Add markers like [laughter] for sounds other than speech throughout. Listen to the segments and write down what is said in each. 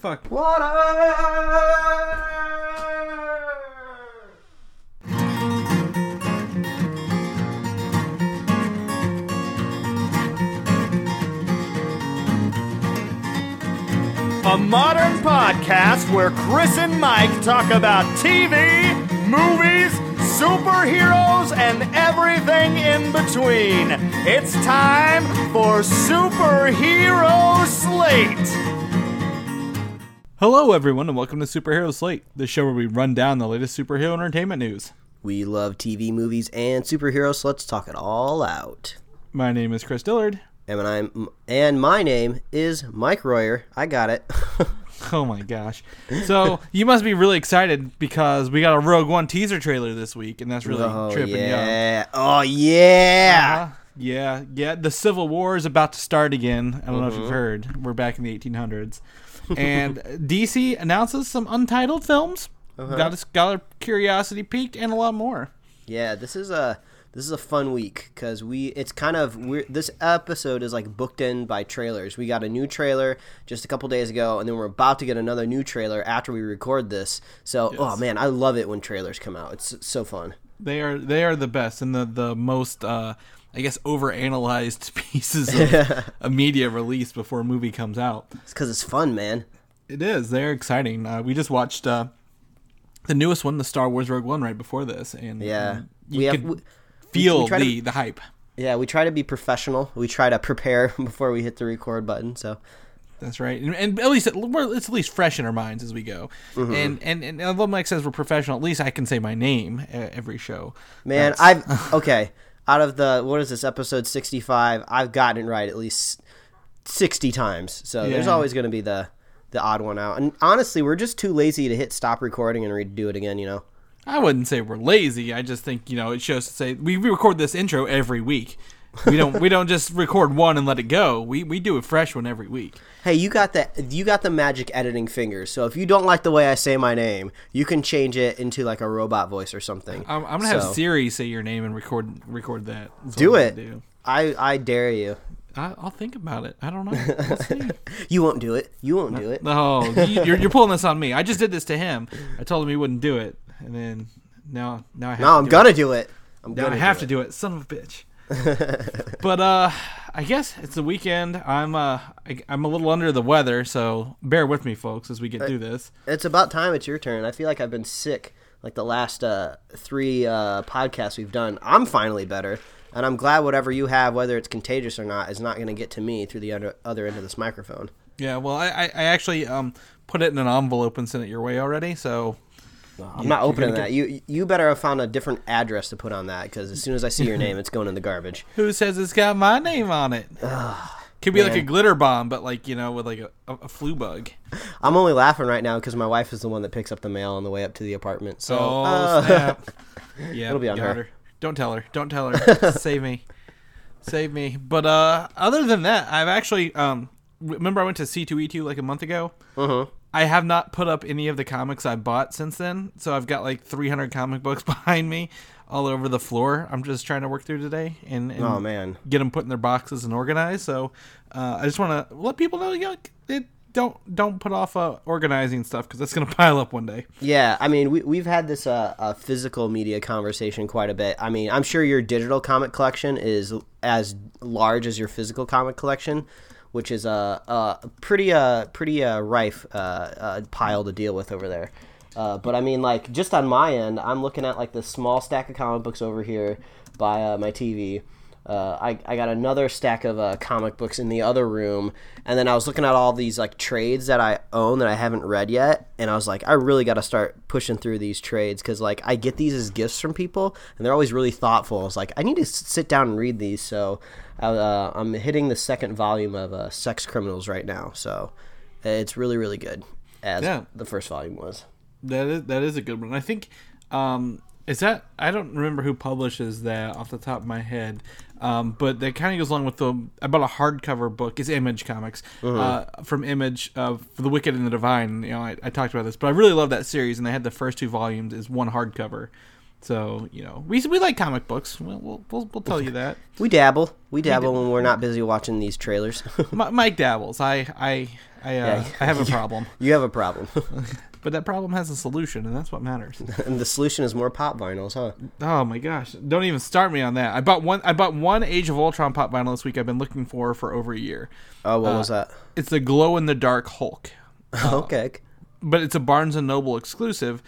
Fuck. Water. A modern podcast where Chris and Mike talk about TV, movies, superheroes, and everything in between. It's time for Superhero Slate. Hello, everyone, and welcome to Superhero Slate, the show where we run down the latest superhero entertainment news. We love TV, movies, and superheroes, so let's talk it all out. My name is Chris Dillard. And I'm and my name is Mike Royer. I got it. [laughs] Oh my gosh. So, you must be really excited because we got a Rogue One teaser trailer this week, and that's really oh tripping you yeah. Oh yeah. Uh-huh. Yeah, yeah. The Civil War is about to start again. I don't know if you've heard. We're back in the 1800s. And DC announces some untitled films. Got us got our curiosity piqued and a lot more. Yeah, this is a this is a fun week because we it's kind of we're, this episode is like booked in by trailers. We got a new trailer just a couple days ago, and then we're about to get another new trailer after we record this. So, oh man, I love it when trailers come out. It's so fun. They are they are the best and the the most uh I guess overanalyzed [laughs] pieces of [laughs] a media release before a movie comes out. It's because it's fun, man. It is. They're exciting. Uh, we just watched uh, the newest one, the Star Wars Rogue One, right before this, and Yeah, um, you we have. we- feel try to- the the hype. Yeah, we try to be professional. We try to [laughs] prepare before we hit the record button. So That's right, and, and at least it, we're, it's at least fresh in our minds as we go. Mm-hmm. And, and and although Mike says we're professional, at least I can say my name every show. Man, I've okay. Out of the what is this episode sixty five? I've gotten it right at least sixty times. So there's always going to be the the odd one out. And honestly, we're just too lazy to hit stop recording and redo it again. You know. I wouldn't say we're lazy. I just think you know it shows to say we record this intro every week. We don't we don't just record one and let it go. We we do a fresh one every week. Hey, you got that? You got the magic editing fingers. So if you don't like the way I say my name, you can change it into like a robot voice or something. I'm, I'm gonna have Siri say your name and record record that. That's do it. do. I I dare you. I, I'll think about it. I don't know. [laughs] We'll. You won't do it. You won't do it. No, you- you're, you're pulling this on me. I just did this to him. I told him he wouldn't do it, and then now now I have No, I'm do gonna do it. I'm Now gonna I have do to it. do it. Son of a bitch. But uh, I guess it's the weekend. I'm uh, I, I'm a little under the weather, so bear with me, folks, as we get through this. It's about time it's your turn. I feel like I've been sick like the last uh, three uh, podcasts we've done. I'm finally better, and I'm glad whatever you have, whether it's contagious or not, is not going to get to me through the other, other end of this microphone. Yeah, well, I, I I actually um put it in an envelope and sent it your way already. So I'm not opening gonna that. You you better have found a different address to put on that because as soon as I see your [laughs] name, it's going in the garbage. who says it's got my name on it? Could be like a glitter bomb, but like you know, with like a, a, a flu bug. [laughs] I'm only laughing right now because my wife is the one that picks up the mail on the way up to the apartment. So Oh uh, snap! [laughs] Yeah, It'll be on got her. Don't tell her. Don't tell her. Save me. Save me. But uh, other than that, I've actually um remember I went to C two E two like a month ago. uh-huh. I have not put up any of the comics I bought since then, so I've got like 300 comic books [laughs] behind me, all over the floor. I'm just trying to work through today and, and Oh, man. get them put in their boxes and organized. So uh, I just want to let people know, you know, it, don't don't put off uh, organizing stuff because that's gonna [laughs] pile up one day. Yeah, I mean, we, we've had this uh, uh, physical media conversation quite a bit. I mean, I'm sure your digital comic collection is as large as your physical comic collection, which is a, a pretty uh, pretty uh, rife uh, uh, pile to deal with over there. Uh, but I mean, like, just on my end, I'm looking at like this small stack of comic books over here by uh, my TV. Uh, I, I got another stack of uh, comic books in the other room, and then I was looking at all these like trades that I own that I haven't read yet, and I was like, I really got to start pushing through these trades because like I get these as gifts from people, and they're always really thoughtful. I was like, I need to sit down and read these, so uh, I'm hitting the second volume of uh, Sex Criminals right now, so it's really really good as Yeah. the first volume was. That is that is a good one. I think um, is that I don't remember who publishes that off the top of my head, um, but that kind of goes along with the about a hardcover book. It's Image Comics uh, from Image uh, for the Wicked and the Divine. You know, I, I talked about this, but I really love that series, and they had the first two volumes is one hardcover, So you know, we we like comic books. We'll we'll, we'll, we'll tell you that. We dabble. We dabble when we're not busy watching these trailers. Mike dabbles. I I I, uh, Yeah. I have a [laughs] problem, you have a problem. [laughs] but that problem has a solution, and that's what matters. [laughs] and the solution is more pop vinyls, huh? Oh my gosh! Don't even start me on that. I bought one. I bought one Age of Ultron pop vinyl this week. I've been looking for for over a year. Oh, what was uh, that? It's the glow in the dark Hulk, [laughs] okay. but it's a Barnes and Noble exclusive.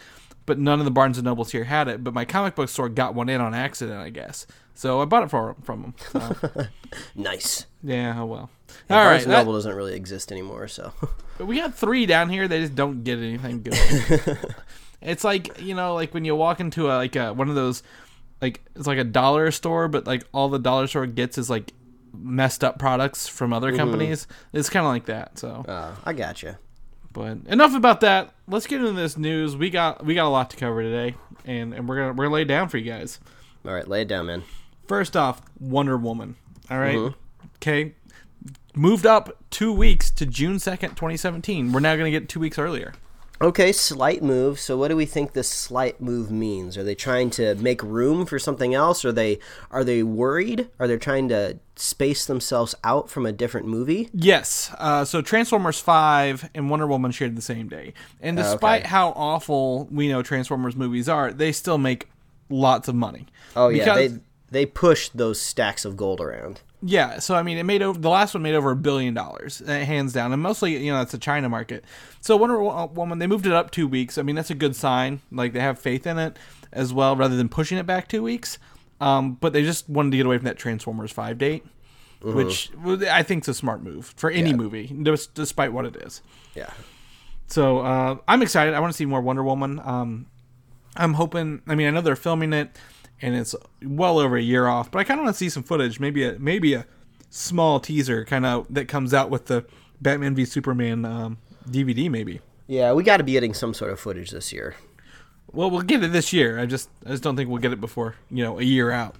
But none of the Barnes and Nobles here had it. But my comic book store got one in on accident, I guess. So I bought it for from them. So, [laughs] Nice. yeah. Oh well. Yeah, All Barnes right. and that- Noble doesn't really exist anymore, so [laughs] we got three down here. They just don't get anything good. [laughs] it's like you know, like when you walk into a like a, one of those, like it's like a dollar store, but like all the dollar store gets is like messed up products from other companies. It's kind of like that. So, uh, I got you. but enough about that. Let's get into this news. We got we got a lot to cover today, and and we're gonna we're gonna lay it down for you guys. All right, lay it down, man. First off, Wonder Woman. All right? Okay. Moved up two weeks to June 2nd, 2017. We're now going to get two weeks earlier. Okay, slight move. So, what do we think this slight move means? Are they trying to make room for something else? Are they are they worried? Are they trying to space themselves out from a different movie? Yes. Uh, so Transformers 5 and Wonder Woman shared the same day. And despite okay. how awful we know Transformers movies are, they still make lots of money. Oh yeah, Because- they they push those stacks of gold around. Yeah, so I mean, it made over the last one made over a billion dollars, uh, hands down, and mostly you know it's a China market. So Wonder Woman they moved it up two weeks. I mean that's a good sign. Like they have faith in it as well, rather than pushing it back two weeks. Um, but they just wanted to get away from that Transformers five date, which I think is a smart move for any Yeah. movie, despite what it is. Yeah. So uh, I'm excited. I want to see more Wonder Woman. Um, I'm hoping. I mean, I know they're filming it, and it's well over a year off. But I kind of want to see some footage. Maybe a maybe a small teaser, kind of that comes out with the Batman v Superman um, DVD. Maybe. Yeah, we got to be getting some sort of footage this year. Well, we'll get it this year. I just I just don't think we'll get it before you know a year out.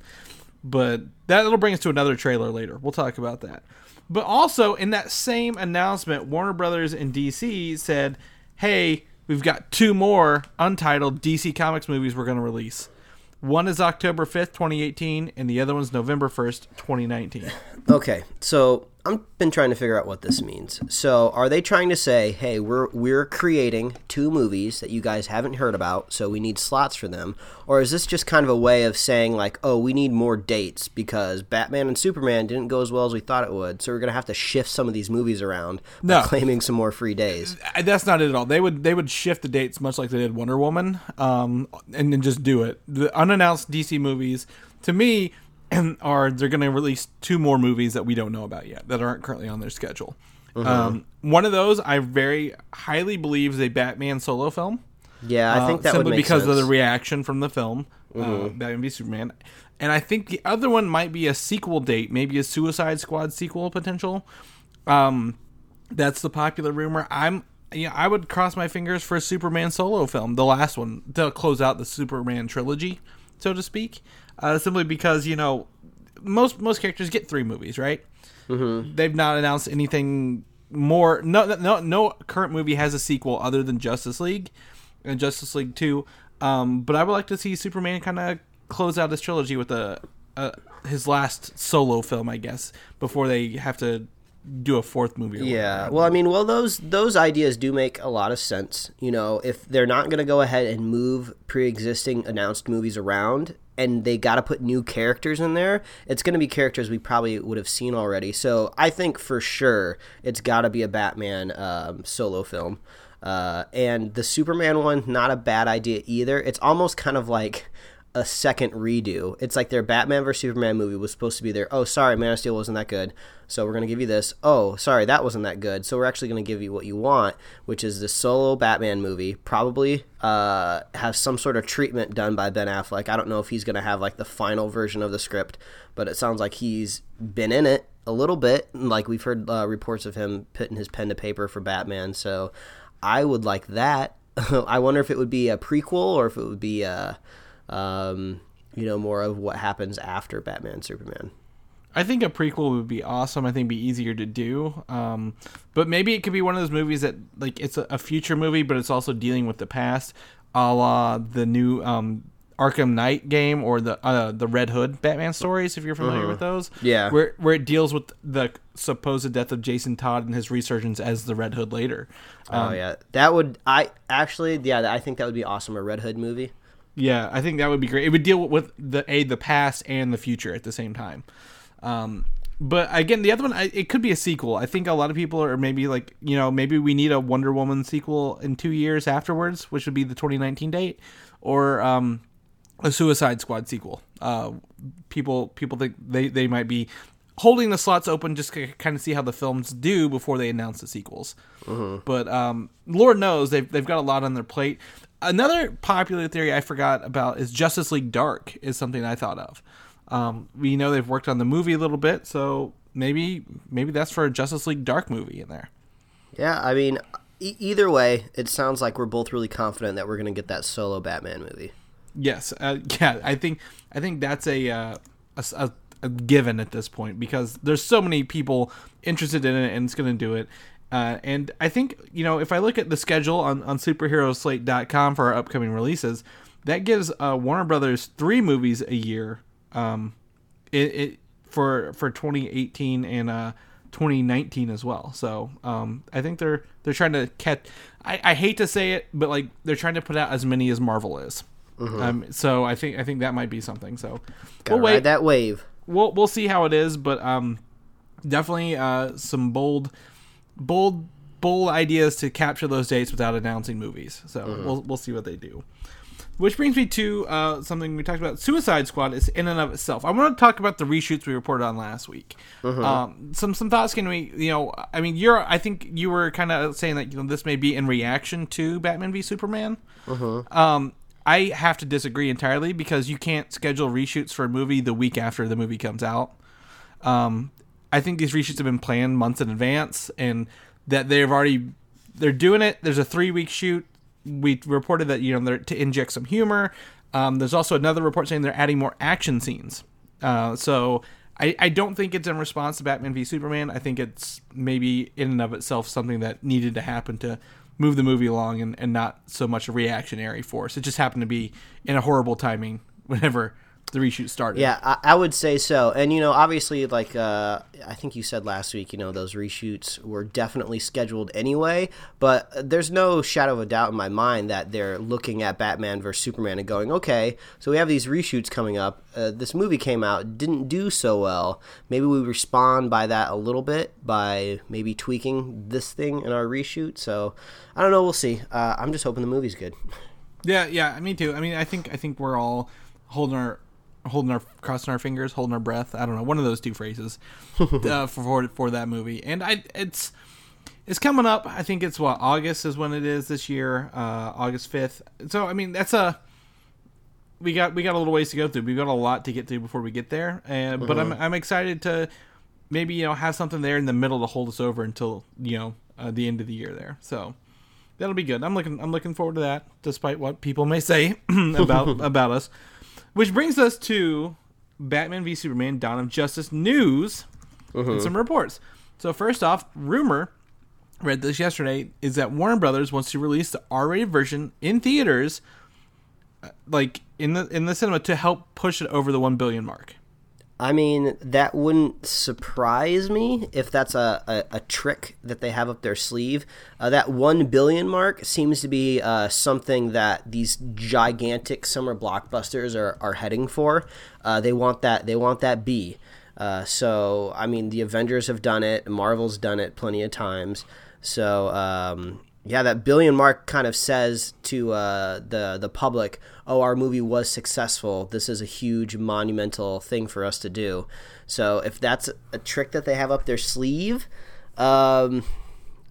But that'll bring us to another trailer later. We'll talk about that. But also in that same announcement, Warner Brothers and DC said, "Hey, we've got two more untitled DC Comics movies we're going to release. One is October 5th, 2018, and the other one's November 1st, 2019." Okay, so I've been trying to figure out what this means. So, are they trying to say, "Hey, we're we're creating two movies that you guys haven't heard about, so we need slots for them," or is this just kind of a way of saying, like, "Oh, we need more dates because Batman and Superman didn't go as well as we thought it would, so we're gonna have to shift some of these movies around by No. claiming some more free days." That's not it at all. They would they would shift the dates much like they did Wonder Woman, um, and then just do it. The unannounced DC movies, to me, [clears throat] are they're going to release two more movies that we don't know about yet that aren't currently on their schedule. Um, one of those I very highly believe is a Batman solo film. Yeah, I think Uh, that would simply because sense. of the reaction from the film, uh, Batman v Superman, and I think the other one might be a sequel date, maybe a Suicide Squad sequel potential. Um, that's the popular rumor. I'm, yeah, I would cross my fingers for a Superman solo film, the last one to close out the Superman trilogy, so to speak. Uh, simply because you know most most characters get three movies, right? Mm-hmm. They've not announced anything more. No, no, no current movie has a sequel other than Justice League and Justice League Two. Um, but I would like to see Superman kind of close out his trilogy with a, a his last solo film, I guess, before they have to do a fourth movie. Or Yeah. Well, I mean, well, those those ideas do make a lot of sense. You know, if they're not going to go ahead and move pre-existing announced movies around, and they got to put new characters in there, it's going to be characters we probably would have seen already. So I think for sure it's got to be a Batman um, solo film. Uh, and the Superman one, not a bad idea either. It's almost kind of like a second redo. It's like their Batman vs Superman movie was supposed to be their oh sorry Man of Steel wasn't that good, so we're gonna give you this. Oh sorry that wasn't that good, so we're actually gonna give you what you want, which is the solo Batman movie. Probably uh, have some sort of treatment done by Ben Affleck. I don't know if he's gonna have like the final version of the script, but it sounds like he's been in it a little bit. Like we've heard uh, reports of him putting his pen to paper for Batman, so I would like that. [laughs] I wonder if it would be a prequel or if it would be a um, you know, more of what happens after Batman Superman. I think a prequel would be awesome. I think it'd be easier to do. Um, but maybe it could be one of those movies that like it's a, a future movie, but it's also dealing with the past, a la the new um, Arkham Knight game or the uh, the Red Hood Batman stories, if you're familiar with those. Yeah. where where it deals with the supposed death of Jason Todd and his resurgence as the Red Hood later. oh yeah, that would I actually yeah I think that would be awesome a Red Hood movie. Yeah, I think that would be great. It would deal with the a the past and the future at the same time. Um, but again, the other one, I, it could be a sequel. I think a lot of people are maybe like, you know, maybe we need a Wonder Woman sequel in two years afterwards, which would be the 2019 date, or um, a Suicide Squad sequel. Uh, people people think they they might be holding the slots open just to kind of see how the films do before they announce the sequels. But um, Lord knows they've they've got a lot on their plate. Another popular theory I forgot about is Justice League Dark is something I thought of. Um, we know they've worked on the movie a little bit, so maybe maybe that's for a Justice League Dark movie in there. Yeah, I mean, e- either way, it sounds like we're both really confident that we're gonna get that solo Batman movie. Yes, uh, [laughs] yeah, I think I think that's a, uh, a a- a given at this point because there's so many people interested in it and it's going to do it. Uh, and I think you know if I look at the schedule on on superheroslate.com for our upcoming releases, that gives uh, Warner Brothers three movies a year. Um, it, it for for 2018 and uh 2019 as well. So um, I think they're they're trying to catch. I, I hate to say it, but like they're trying to put out as many as Marvel is. Um, so I think I think that might be something. So Gotta we'll wait. that wave. We'll we'll see how it is, but um, definitely uh, some bold, bold, bold ideas to capture those dates without announcing movies. So we'll we'll see what they do. Which brings me to uh, something we talked about. Suicide Squad is in and of itself. I want to talk about the reshoots we reported on last week. Um, some some thoughts can we you know I mean you're I think you were kind of saying that you know this may be in reaction to Batman v Superman. Um, I have to disagree entirely because you can't schedule reshoots for a movie the week after the movie comes out. Um, I think these reshoots have been planned months in advance, and that they've already they're doing it. There's a three week shoot. We reported that you know they're to inject some humor. Um, there's also another report saying they're adding more action scenes. Uh, so I, I don't think it's in response to Batman v Superman. I think it's maybe in and of itself something that needed to happen to move the movie along and, and not so much a reactionary force. It just happened to be in a horrible timing [laughs] whenever the reshoot started. Yeah, I, I would say so. And you know, obviously, like uh, I think you said last week, you know, those reshoots were definitely scheduled anyway. But there's no shadow of a doubt in my mind that they're looking at Batman versus Superman and going, okay, so we have these reshoots coming up. Uh, this movie came out, didn't do so well. Maybe we respond by that a little bit by maybe tweaking this thing in our reshoot. So I don't know. We'll see. Uh, I'm just hoping the movie's good. Yeah, yeah, me too. I mean, I think I think we're all holding our holding our crossing our fingers, holding our breath. I don't know, one of those two phrases [laughs] uh, for for that movie. And I it's it's coming up. I think it's what August is when it is this year, uh, August fifth. So I mean, that's a we got we got a little ways to go through. We've got a lot to get through before we get there. And but I'm I'm excited to maybe you know have something there in the middle to hold us over until you know uh, the end of the year there. So that'll be good. I'm looking I'm looking forward to that, despite what people may say [clears throat] about [laughs] about us. Which brings us to Batman v Superman: Dawn of Justice news and some reports. So first off, rumor read this yesterday is that Warner Brothers wants to release the R-rated version in theaters, uh, like in the in the cinema, to help push it over the one billion mark. I mean, that wouldn't surprise me if that's a, a, a trick that they have up their sleeve. Uh, that 1 billion mark seems to be uh, something that these gigantic summer blockbusters are, are heading for. Uh, they want that they want that B. Uh, so, I mean, the Avengers have done it, Marvel's done it plenty of times. So, um, yeah, that billion mark kind of says to uh, the the public, "Oh, our movie was successful. This is a huge, monumental thing for us to do." So, if that's a trick that they have up their sleeve, um,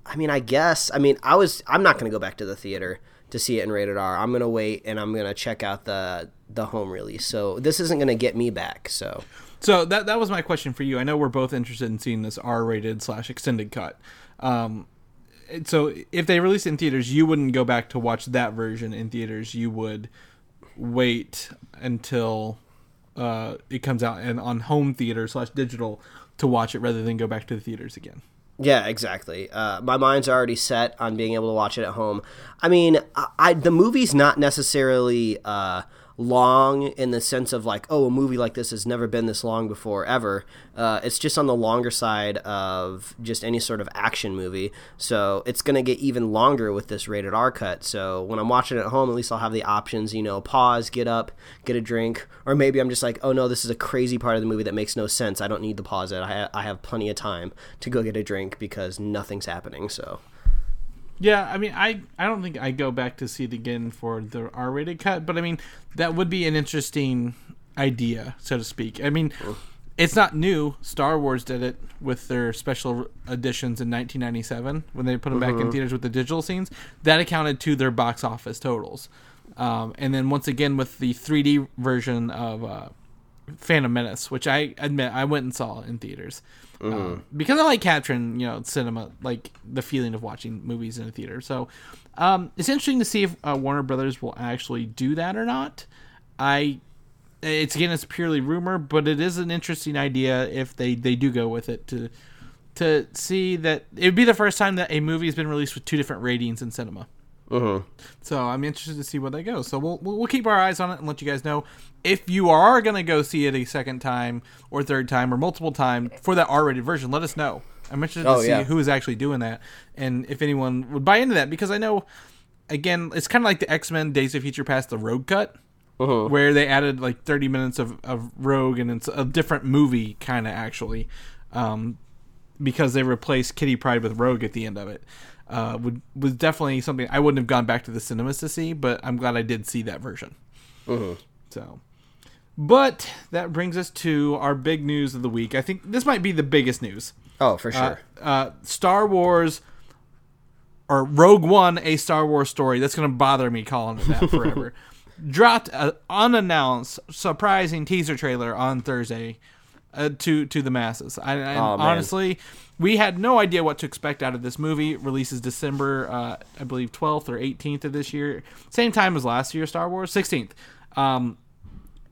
I mean, I guess. I mean, I was. I'm not going to go back to the theater to see it in rated R. I'm going to wait and I'm going to check out the the home release. So this isn't going to get me back. So So that that was my question for you. I know we're both interested in seeing this R-rated slash extended cut. Um, so if they release in theaters, you wouldn't go back to watch that version in theaters. You would wait until uh, it comes out and on home theater slash digital to watch it rather than go back to the theaters again. Yeah, exactly. Uh, my mind's already set on being able to watch it at home. I mean, I, I the movie's not necessarily uh, long in the sense of like, oh, a movie like this has never been this long before ever. Uh, it's just on the longer side of just any sort of action movie. So it's going to get even longer with this rated R cut. So when I'm watching it at home, at least I'll have the options, you know, pause, get up, get a drink, or maybe I'm just like, oh no, this is a crazy part of the movie that makes no sense. I don't need to pause it. I, I have plenty of time to go get a drink because nothing's happening. So. Yeah, I mean, I I don't think I go back to see it again for the R-rated cut, but I mean, that would be an interesting idea, so to speak. I mean, it's not new. Star Wars did it with their special editions in 1997 when they put them back in theaters with the digital scenes. That accounted to their box office totals. Um, and then once again with the 3D version of uh, Phantom Menace, which I admit I went and saw in theaters um, because I like capturing you know cinema, like the feeling of watching movies in a theater. So um, it's interesting to see if uh, Warner Brothers will actually do that or not. I it's again it's purely rumor, but it is an interesting idea if they they do go with it to to see that it would be the first time that a movie has been released with two different ratings in cinema. Uh-huh. So I'm interested to see where they go. So we'll we'll we'll keep our eyes on it and let you guys know if you are gonna go see it a second time or third time or multiple time for that R-rated version. Let us know. I'm interested Oh, to see yeah. who is actually doing that and if anyone would buy into that because I know again it's kind of like the X-Men Days of Future Past the Rogue cut. Where they added like 30 minutes of, of Rogue and it's a different movie, kind of actually, um, because they replaced Kitty Pryde with Rogue at the end of it. Uh, would was definitely something I wouldn't have gone back to the cinemas to see, but I'm glad I did see that version. So, but that brings us to our big news of the week. I think this might be the biggest news. Oh, for Uh, sure. uh, Star Wars or Rogue One, a Star Wars story. That's going to bother me calling it that forever. [laughs] Dropped an unannounced, surprising teaser trailer on Thursday uh, to to the masses. I, I Oh, honestly, we had no idea what to expect out of this movie. It releases December, uh, I believe, twelfth or eighteenth of this year, same time as last year. Star Wars, sixteenth. Um,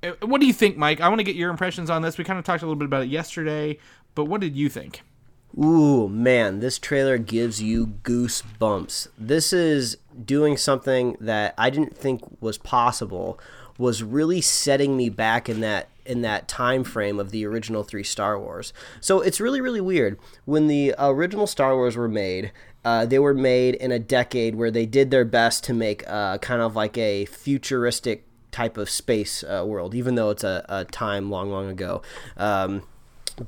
uh, what do you think, Mike? I want to get your impressions on this. We kind of talked a little bit about it yesterday, but what did you think? Ooh, man, this trailer gives you goosebumps. This is doing something that I didn't think was possible. Was really setting me back in that in that time frame of the original 3 Star Wars. So it's really really weird. When the original Star Wars were made, uh, they were made in a decade where they did their best to make uh, kind of like a futuristic type of space uh, world, even though it's a, a time long, long ago. Um,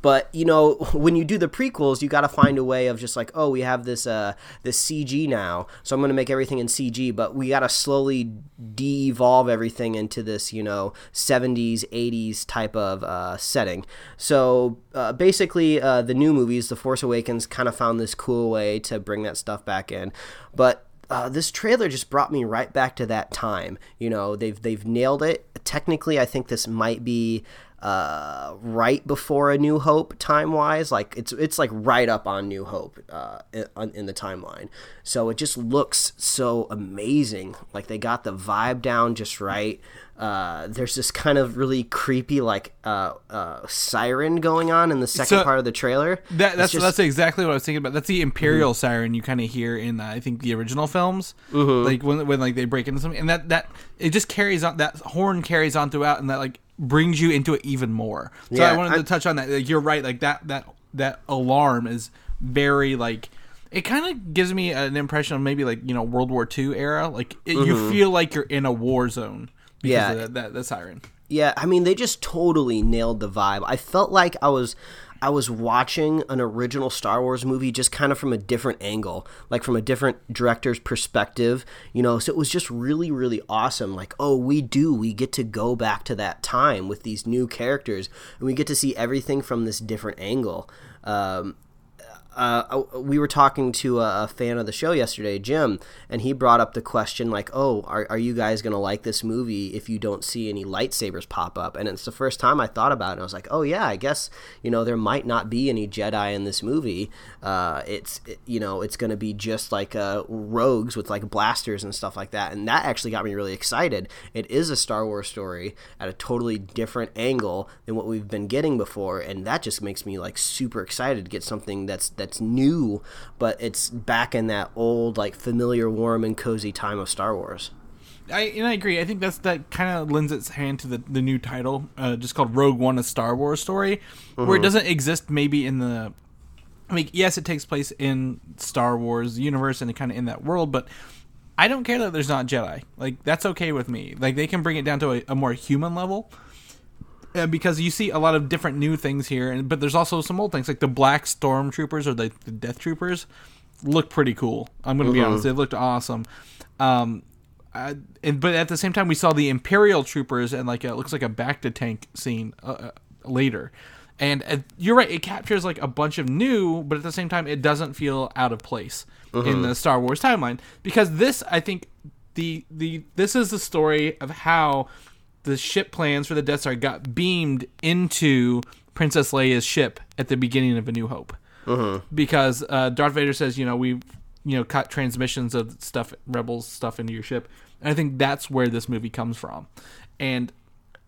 but you know [laughs] when you do the prequels you got to find a way of just like oh we have this uh this cg now so i'm going to make everything in cg but we got to slowly de-evolve everything into this you know 70s 80s type of uh, setting so uh, basically uh, the new movies the force awakens kind of found this cool way to bring that stuff back in but uh, this trailer just brought me right back to that time. You know, they've they've nailed it. Technically, I think this might be uh, right before a New Hope time wise. Like it's it's like right up on New Hope uh, in, in the timeline. So it just looks so amazing. Like they got the vibe down just right. Uh, there's this kind of really creepy like uh, uh, siren going on in the second So- part of the trailer. That, that's just- that's exactly what I was thinking about. That's the Imperial siren you kind of hear in uh, I think the original films, Mm-hmm. like when when like they break into something, and that that it just carries on. That horn carries on throughout, and that like brings you into it even more. So Yeah, I wanted I- to touch on that. Like, you're right. Like that that that alarm is very like. It kind of gives me an impression of maybe like you know World War II era. Like it, you feel like you're in a war zone Mm-hmm. Yeah. that, that, that siren. Yeah, I mean they just totally nailed the vibe. I felt like I was I was watching an original Star Wars movie just kind of from a different angle, like from a different director's perspective, you know. So it was just really really awesome. Like, oh, we do we get to go back to that time with these new characters and we get to see everything from this different angle. Um uh, we were talking to a, a fan of the show yesterday, Jim, and he brought up the question like, "Oh, are, are you guys gonna like this movie if you don't see any lightsabers pop up?" And it's the first time I thought about it. I was like, "Oh yeah, I guess you know there might not be any Jedi in this movie. Uh, it's it, you know it's gonna be just like uh, rogues with like blasters and stuff like that." And that actually got me really excited. It is a Star Wars story at a totally different angle than what we've been getting before, and that just makes me like super excited to get something that's that's new, but it's back in that old like familiar, warm and cozy time of Star Wars. I and I agree. I think that's that kind of lends its hand to the the new title, uh, just called Rogue One: A Star Wars Story, where it doesn't exist maybe in the. I mean, yes, it takes place in Star Wars universe and kind of in that world, but I don't care that there's not Jedi. Like that's okay with me. Like they can bring it down to a, a more human level. Uh, because you see a lot of different new things here, and but there's also some old things like the black stormtroopers or the, the death troopers look pretty cool. I'm going to be honest; they looked awesome. Um, I, and, but at the same time, we saw the Imperial troopers and like it looks like a back to tank scene uh, uh, later. And uh, you're right; it captures like a bunch of new, but at the same time, it doesn't feel out of place in the Star Wars timeline because this, I think, the the this is the story of how the ship plans for the Death Star got beamed into Princess Leia's ship at the beginning of A New Hope because uh, Darth Vader says, you know, we, you know, cut transmissions of stuff, Rebels stuff into your ship, and I think that's where this movie comes from. And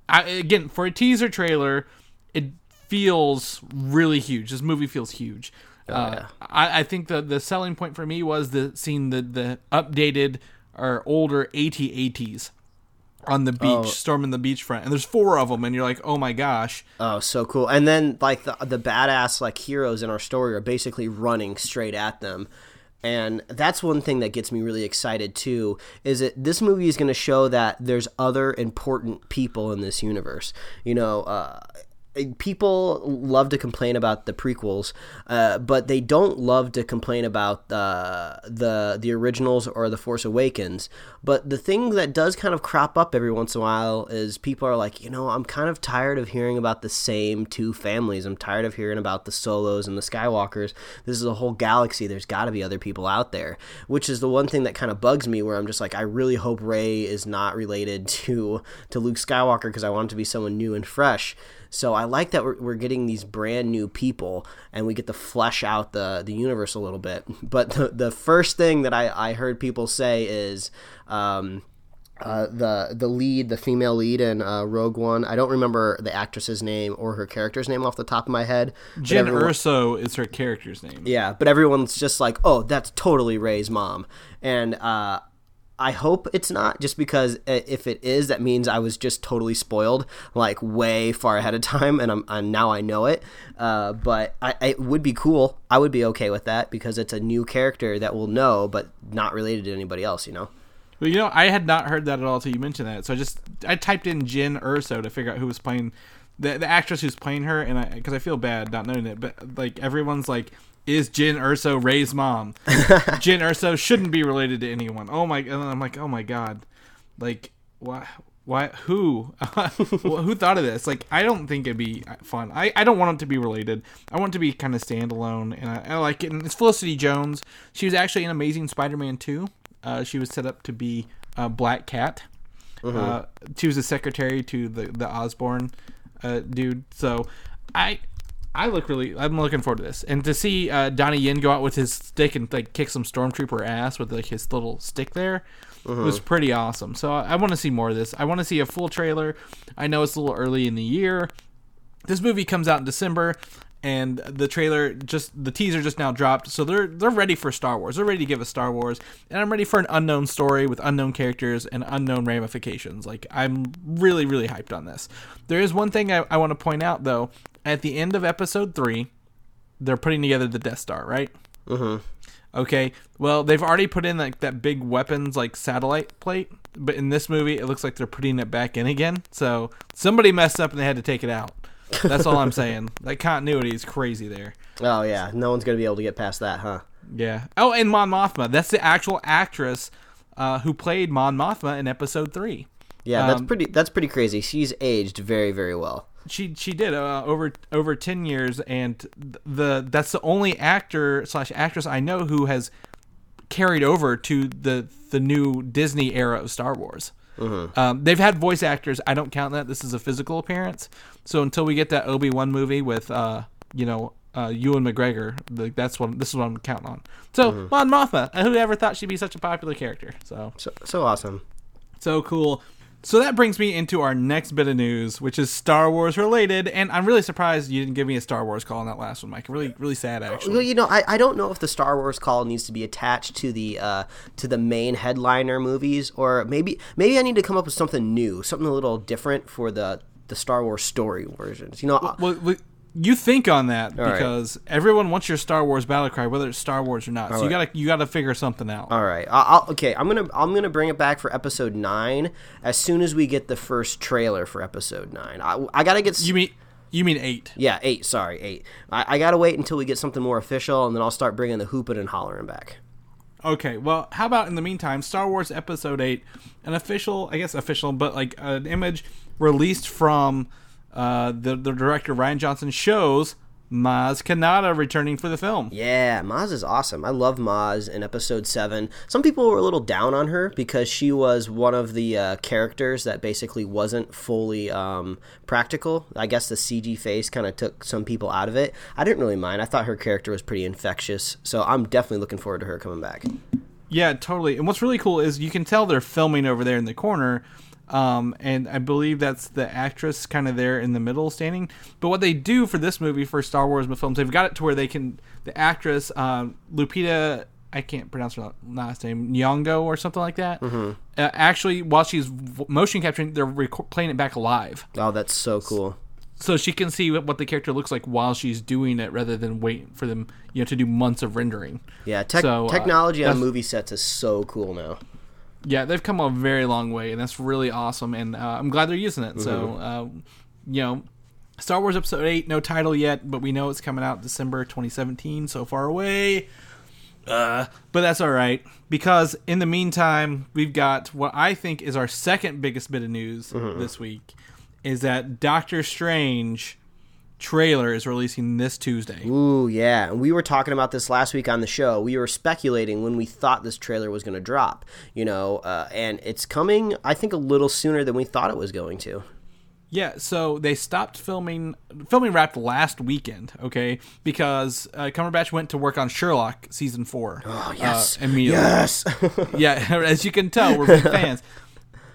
I, again, for a teaser trailer, it feels really huge. This movie feels huge. uh, yeah. I, I think the the selling point for me was the seeing the the updated or older AT-ATs on the beach, Oh. storming the beachfront, and there's four of them, and you're like, oh my gosh, Oh, so cool! And then like the the badass like heroes in our story are basically running straight at them, and that's one thing that gets me really excited too. Is that this movie is going to show that there's other important people in this universe. You know. Uh, People love to complain about the prequels, uh, but they don't love to complain about the the the originals or the Force Awakens. But the thing that does kind of crop up every once in a while is people are like, you know, I'm kind of tired of hearing about the same two families. I'm tired of hearing about the Solos and the Skywalkers. This is a whole galaxy. There's got to be other people out there, which is the one thing that kind of bugs me. Where I'm just like, I really hope Rey is not related [laughs] to to Luke Skywalker because I want him to be someone new and fresh. So I like that we're, we're getting these brand new people and we get to flesh out the, the universe a little bit. [laughs] But the, the first thing that I, I heard people say is um, uh, the the lead, the female lead in uh, Rogue One. I don't remember the actress's name or her character's name off the top of my head. Jyn everyone- Erso is her character's name. yeah, but everyone's just like, "Oh, that's totally Rey's mom," and uh, I hope it's not. Just because if it is, that means I was just totally spoiled, like way far ahead of time, and I'm now I know it. Uh, but I, it would be cool. I would be okay with that because it's a new character that we'll know, but not related to anybody else. You know. But you know, I had not heard that at all until you mentioned that. So I just I typed in Jyn Erso to figure out who was playing the the actress who's playing her, and I because I feel bad not knowing it, but like everyone's like. Is Jyn Erso Rey's mom? [laughs] Jyn Erso shouldn't be related to anyone. Oh my! And I'm like, oh my god, like why? Why? Who? [laughs] who thought of this? Like, I don't think it'd be fun. I, I don't want it to be related. I want it to be kind of standalone, and I, I like it. And it's Felicity Jones. She was actually in Amazing Spider-Man 2. Uh, she was set up to be uh, Black Cat. Uh, she was a secretary to the the Osborn uh, dude. So I I look really I'm looking forward to this, and to see uh, Donnie Yen go out with his stick and like kick some stormtrooper ass with like his little stick there was pretty awesome. So I, I want to see more of this. I want to see a full trailer. I know it's a little early in the year. This movie comes out in December, and the trailer just the teaser just now dropped. So they're they're ready for Star Wars. They're ready to give us Star Wars, and I'm ready for an unknown story with unknown characters and unknown ramifications. Like I'm really really hyped on this. There is one thing I, I want to point out though. At the end of Episode three, they're putting together the Death Star, right? Okay. Well, they've already put in like that big weapons like satellite plate, but in this movie it looks like they're putting it back in again. So somebody messed up and they had to take it out. That's all I'm [laughs] saying. That continuity is crazy there. Oh yeah, no one's gonna be able to get past that, huh? Yeah. Oh, and Mon Mothma. That's the actual actress uh, who played Mon Mothma in Episode Three. Yeah, that's Um, pretty. That's pretty crazy. She's aged very, very well. She she did uh, over over ten years, and the that's the only actor slash actress I know who has carried over to the the new Disney era of Star Wars. Um, they've had voice actors. I don't count that. This is a physical appearance. So until we get that Obi Wan movie with uh, you know uh, Ewan McGregor, like that's what this is what I'm counting on. So Mon Mothma, who ever thought she'd be such a popular character? So So so awesome. so cool. So that brings me into our next bit of news, which is Star Wars related, and I'm really surprised you didn't give me a Star Wars call on that last one, Mike. Really, really sad actually. Well, you know, I, I don't know if the Star Wars call needs to be attached to the uh, to the main headliner movies, or maybe maybe I need to come up with something new, something a little different for the the Star Wars story versions. You know, Well, well, you think on that right. because everyone wants your Star Wars battle cry, whether it's Star Wars or not. so you right. gotta you gotta figure something out. All right. I'll, I'll, okay. I'm gonna I'm gonna bring it back for episode nine as soon as we get the first trailer for episode nine. I, I gotta get. You mean you mean eight? yeah, eight. Sorry, eight. I, I gotta wait until we get something more official, and then I'll start bringing the hooping and hollering back. Okay, well, how about in the meantime, Star Wars Episode 8, an official, I guess official, but like an image released from uh, the, the director Rian Johnson shows Maz Kanata returning for the film. Yeah, Maz is awesome. I love Maz in episode seven. Some people were a little down on her because she was one of the uh, characters that basically wasn't fully um, practical. I guess the CG face kind of took some people out of it. I didn't really mind. I thought her character was pretty infectious, so I'm definitely looking forward to her coming back. Yeah, totally. And what's really cool is you can tell they're filming over there in the corner. Um, and I believe that's the actress kind of there in the middle standing. But what they do for this movie for Star Wars films, they've got it to where they can the actress um, Lupita, I can't pronounce her last name, Nyong'o or something like that. Uh, actually, while she's motion capturing, they're reco- playing it back live, Oh, that's so cool. so she can see what, the character looks like while she's doing it, rather than wait for them, you know, to do months of rendering. Yeah, tech So, uh, technology on movie sets is so cool now. Yeah, they've come a very long way, and that's really awesome. And uh, I'm glad they're using it. So, uh, you know, Star Wars Episode Eight, no title yet, but we know it's coming out December 2017. So far away, uh, but that's all right because in the meantime, we've got what I think is our second biggest bit of news this week is that Doctor Strange trailer is releasing this Tuesday. Ooh, yeah. And we were talking about this last week on the show. We were speculating when we thought this trailer was going to drop, you know, uh, and it's coming, I think, a little sooner than we thought it was going to. Yeah, so they stopped filming. Filming wrapped last weekend, okay, because uh, Cumberbatch went to work on Sherlock season four. Oh yes. uh, immediately. Yes. [laughs] Yeah, [laughs] as you can tell, we're big fans.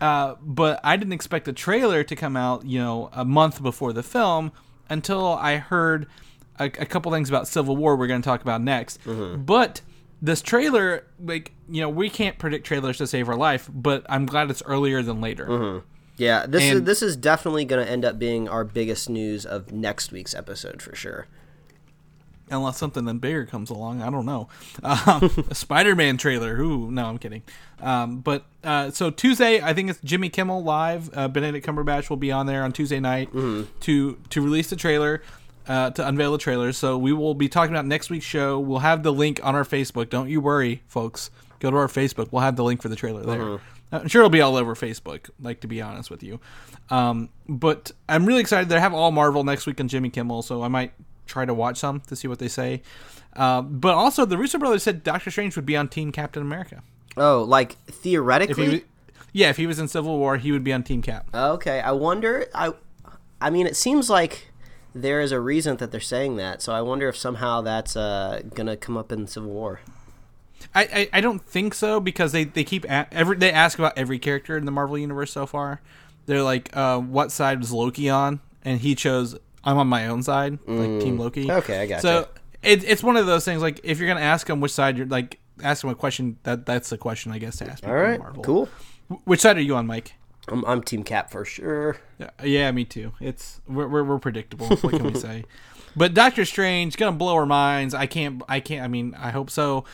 Uh, but I didn't expect the trailer to come out, you know, a month before the film until I heard a, a couple things about Civil War. We're going to talk about next, mm-hmm. but. This trailer, like you know, we can't predict trailers to save our life, but I'm glad it's earlier than later. Mm-hmm. yeah, this is And- this is definitely going to end up being our biggest news of next week's episode for sure. Unless something then bigger comes along. I don't know. Um, [laughs] a Spider-Man trailer. Ooh, no, I'm kidding. Um, but uh, so Tuesday, I think it's Jimmy Kimmel live. Uh, Benedict Cumberbatch will be on there on Tuesday night to to release the trailer. Uh, to unveil the trailer, so we will be talking about next week's show. We'll have the link on our Facebook. Don't you worry, folks. Go to our Facebook. We'll have the link for the trailer there. I'm sure it'll be all over Facebook. Like to be honest with you, um, but I'm really excited. They have all Marvel next week on Jimmy Kimmel, so I might try to watch some to see what they say. Uh, but also, the Russo brothers said Doctor Strange would be on Team Captain America. Oh, like If theoretically? he, was, yeah, if he was in Civil War, he would be on Team Cap. Okay, I wonder. I, I mean, it seems like there is a reason that they're saying that. So I wonder if somehow that's uh, gonna come up in Civil War. I, I, I don't think so because they, they keep a- every they ask about every character in the Marvel universe so far. They're like, uh, what side was Loki on? And he chose I'm on my own side, like Team Loki. Mm. Okay, I gotcha. So it, it's one of those things. Like if you're gonna ask them which side you're like, ask them a question. That that's the question I guess to ask. All right, Marvel. cool. Which side are you on, Mike? I'm, I'm Team Cap for sure. Yeah, yeah, me too. It's we're we're, we're predictable. What can we [laughs] say? But Doctor Strange gonna blow our minds. I can't. I can't. I mean, I hope so.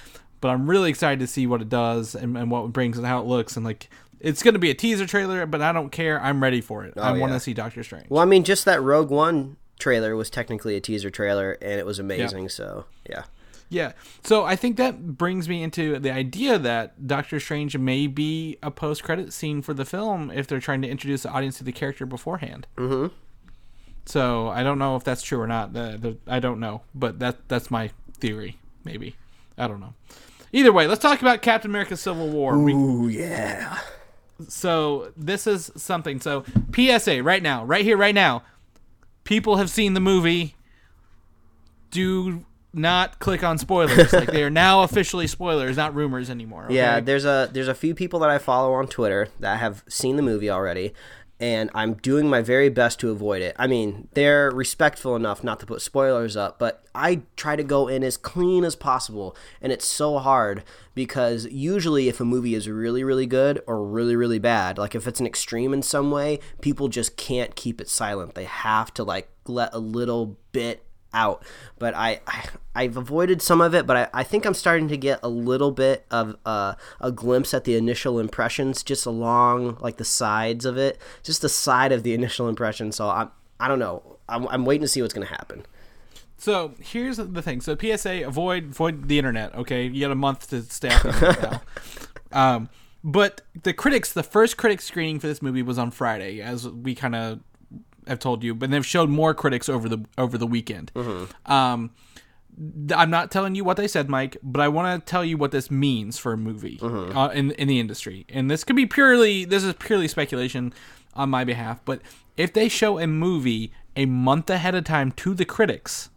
But I'm really excited to see what it does and, and what it brings and how it looks. And like, it's gonna be a teaser trailer, but I don't care. I'm ready for it. I want Oh, yeah. to see Doctor Strange. Well, I mean, just that Rogue One trailer was technically a teaser trailer, and it was amazing. So yeah. Yeah. So I think that brings me into the idea that Doctor Strange may be a post credit scene for the film if they're trying to introduce the audience to the character beforehand. Mm-hmm. So I don't know if that's true or not. The, the, I don't know, but that that's my theory. Maybe I don't know. Either way, let's talk about Captain America: Civil War. We- Ooh yeah. so this is something. So PSA right now, right here, right now. People have seen the movie. Do not click on spoilers. like they are now officially spoilers, not rumors anymore. okay? Yeah, there's a there's a few people that I follow on Twitter that have seen the movie already, and I'm doing my very best to avoid it. I mean, they're respectful enough not to put spoilers up, but I try to go in as clean as possible, and it's so hard because usually if a movie is really really good or really really bad, like if it's an extreme in some way, people just can't keep it silent. They have to like let a little bit out. But I, I I've avoided some of it, but I, I think I'm starting to get a little bit of uh, a glimpse at the initial impressions, just along like the sides of it, just the side of the initial impression. So I'm I don't know. I'm, I'm waiting to see what's going to happen. So here's the thing. So PSA: avoid avoid the internet. Okay, you got a month to stay off the internet now. [laughs] Um, but the critics, the first critic screening for this movie was on Friday, as we kind of have told you. But they've showed more critics over the over the weekend. Um, I'm not telling you what they said, Mike, but I want to tell you what this means for a movie uh, in in the industry. And this could be purely this is purely speculation on my behalf. But if they show a movie a month ahead of time to the critics,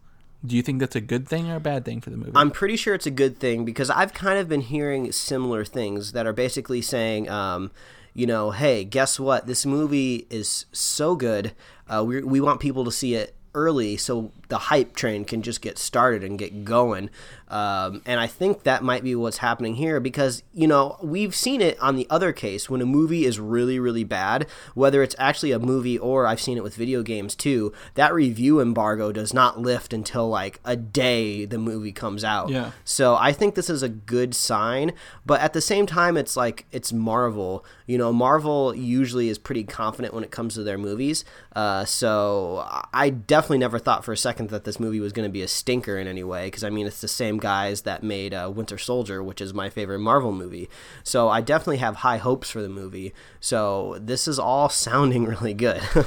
do you think that's a good thing or a bad thing for the movie? I'm pretty sure it's a good thing because I've kind of been hearing similar things that are basically saying, um, you know, hey, guess what? This movie is so good. Uh, we, we want people to see it early so the hype train can just get started and get going. Um, and I think that might be what's happening here because, you know, we've seen it on the other case when a movie is really, really bad, whether it's actually a movie or I've seen it with video games too, that review embargo does not lift until like a day the movie comes out. Yeah. So I think this is a good sign, but at the same time, it's like it's Marvel. You know, Marvel usually is pretty confident when it comes to their movies. Uh, so I definitely never thought for a second that this movie was going to be a stinker in any way, because I mean, it's the same guys that made uh, Winter Soldier, which is my favorite Marvel movie. So I definitely have high hopes for the movie. So this is all [laughs] sounding really good. [laughs]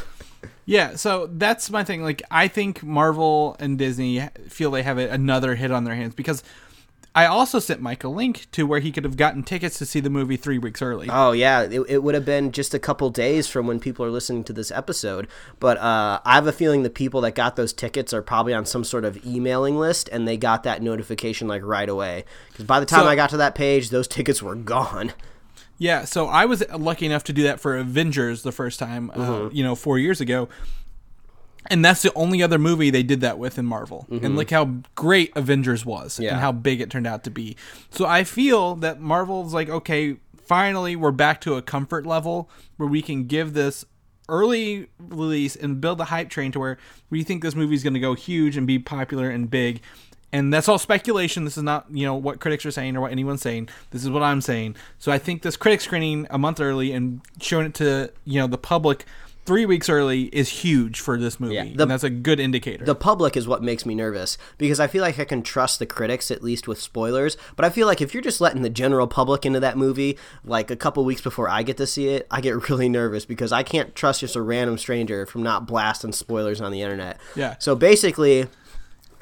Yeah, so that's my thing. Like, I think Marvel and Disney feel they have another hit on their hands because I also sent Mike a link to where he could have gotten tickets to see the movie three weeks early. Oh yeah, it, it would have been just a couple days from when people are listening to this episode. But uh, I have a feeling the people that got those tickets are probably on some sort of emailing list, and they got that notification like right away. Because by the time So- I got to that page, those tickets were gone. Yeah, so I was lucky enough to do that for Avengers the first time, uh, you know, four years ago. And that's the only other movie they did that with in Marvel. And mm-hmm. look how great Avengers was Yeah. and how big it turned out to be. So I feel that Marvel's like, okay, finally we're back to a comfort level where we can give this early release and build the hype train to where we think this movie's going to go huge and be popular and big. And that's all speculation. This is not, you know, what critics are saying or what anyone's saying. This is what I'm saying. So I think this critic screening a month early and showing it to, you know, the public three weeks early is huge for this movie. Yeah, the- and that's a good indicator. The public is what makes me nervous because I feel like I can trust the critics at least with spoilers. But I feel like if you're just letting the general public into that movie, like a couple weeks before I get to see it, I get [laughs] really nervous because I can't trust just a random stranger from not blasting spoilers on the internet. Yeah. So basically,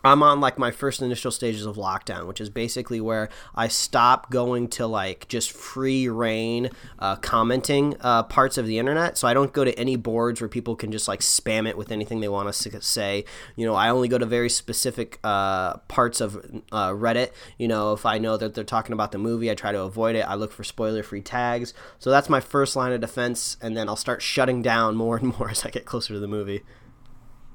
I'm on like my first initial stages of lockdown, which is basically where I stop going to like just free reign uh, commenting uh, parts of the internet. So I don't go to any boards where people can just like spam it with anything they want us to say. You know, I only go to very specific uh, parts of uh, Reddit. You know, if I know that they're talking about the movie, I try to avoid it. I look for spoiler free tags. So that's my first line of defense, and then I'll start shutting down more and [laughs] more as I get closer to the movie.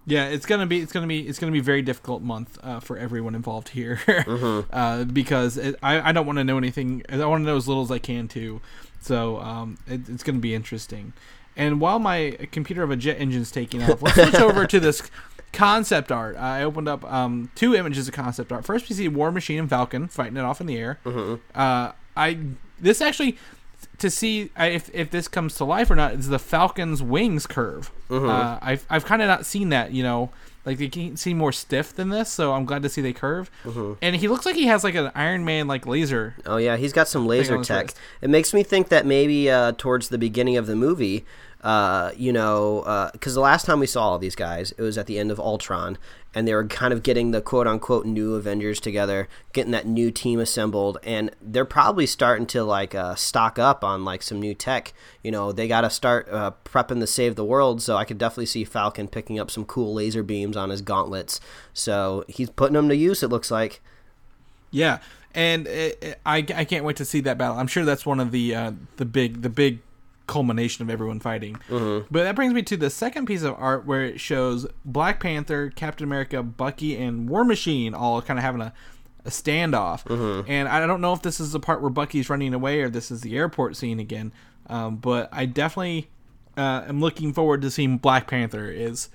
Yeah, it's gonna be it's gonna be it's gonna be a very difficult month uh, for everyone involved here, [laughs] uh, because it, I I don't want to know anything. I want to know as little as I can too. So um, it, it's gonna be interesting. And while my computer of a jet engine's taking off, let's switch over to this concept art. I opened up um, two images of concept art. First, we see War Machine and Falcon fighting it off in the air. Uh, I this actually to see uh, if if this comes to life or not is the Falcon's wings curve. Uh, I've I've kind of not seen that. You know, like they can't seem more stiff than this, so I'm glad to see they curve. And he looks like he has like an Iron Man like laser. Oh yeah, he's got some laser tech. It makes me think that maybe uh, towards the beginning of the movie, uh, you know, because the last time we saw all these guys, it was at the end of Ultron, and they were kind of getting the quote unquote new Avengers together, getting that new team assembled, and they're probably starting to like uh, stock up on like some new tech. You know, they got to start uh, prepping to save the world. So I could definitely see Falcon picking up some cool laser beams on his gauntlets. So he's putting them to use. It looks like. Yeah, and it, it- I, I can't wait to see that battle. I'm sure that's one of the uh, the big the big culmination of everyone fighting. But that brings me to the second piece of art where it shows Black Panther, Captain America, Bucky, and War Machine all kind of having a, a standoff. And I don't know if this is the part where Bucky's running away or this is the airport scene again. Um, but I definitely uh, am looking forward to seeing Black Panther. Is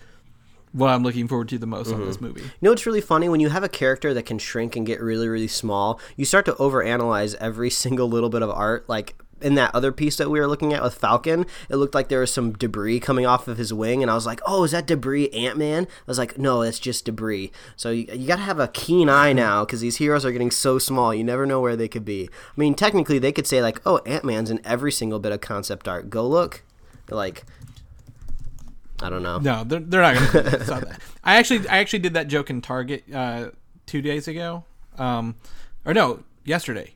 what I'm looking forward to the most on this movie. You know it's really funny? When you have a character that can shrink and get really, really small, you start to overanalyze every [laughs] single little bit of art. Like in that other piece that we were looking at with Falcon, it looked like there was some debris coming off of his wing, and I was like, "Oh, is that debris Ant Man?" I was like, "No, it's just debris." So you, you got to have a keen eye now because these heroes are getting so small. You never know where they could be. I mean, technically, they could say like, "Oh, Ant Man's in every single bit of concept art. Go look." Like, I don't know. No, they're, they're not going to. I actually I actually did that joke in Target uh, two days ago, um, or no, yesterday.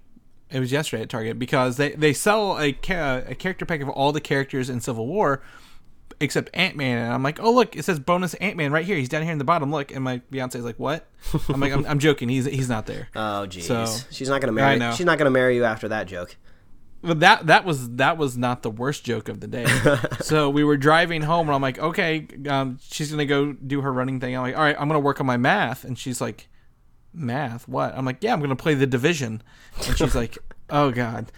It was yesterday at Target because they, they sell a ca- a character pack of all the characters in Civil War, except Ant Man, and I'm like, oh look, it says bonus Ant Man right here. He's down here in the bottom. Look, and my fiance's like, what? I'm like, I'm, I'm joking. He's he's not there. [laughs] Oh, jeez. So- she's not gonna I marry. know. She's not gonna marry you after that joke. But that that was that was not the worst joke of the day. [laughs] so we were driving home, and I'm like, okay, um, she's gonna go do her running thing. I'm like, all right, I'm gonna work on my math, and she's like, math, what? I'm like, yeah, I'm gonna play the division, and she's like, [laughs] oh god,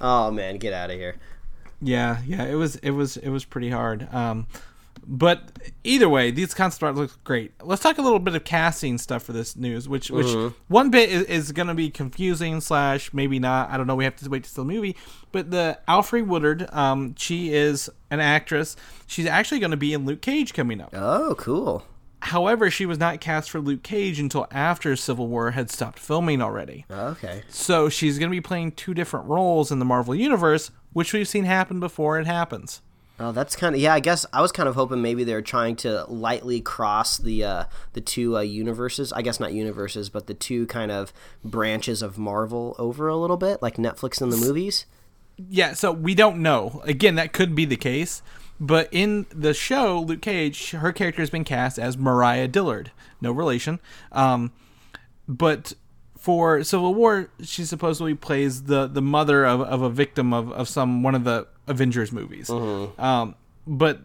Oh man, get out of here. yeah, yeah, it was it was it was pretty hard. Um, but either way, these concept art looks great. Let's talk a little bit of casting stuff for this news, which which one bit is, is to be confusing slash maybe not. I don't know. We have to wait to see the movie. But the Alfre Woodard, um, she is an actress. She's actually to be in Luke Cage coming up. Oh, cool. However, she was not cast for Luke Cage until after Civil War had stopped filming already. Okay. So she's going to be playing two different roles in the Marvel Universe, which we've seen happen before it happens. Oh, that's kind of yeah. I guess I was kind of hoping maybe they're trying to lightly cross the uh, the two uh, universes. I guess not universes, but the two kind of branches of Marvel over a little bit, like Netflix and the movies. Yeah, so we don't know. Again, that could be the case. But in the show, Luke Cage, her character has been cast as Mariah Dillard. No relation. Um, but for Civil War, she supposedly plays the, the mother of, of a victim of, of some one of the Avengers movies. Um, but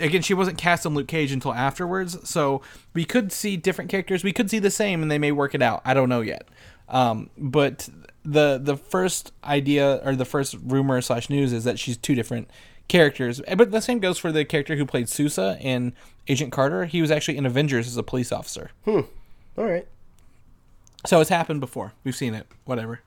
again, she wasn't cast in Luke Cage until afterwards. So we could see different characters. We could see the same, and they may work it out. I don't know yet. Um, but the the first idea or the first rumor slash news is that she's two different characters. But the same goes for the character who played Sousa in Agent Carter. He was actually in Avengers as a police officer. Hmm. All right. So it's happened before. We've seen it. Whatever.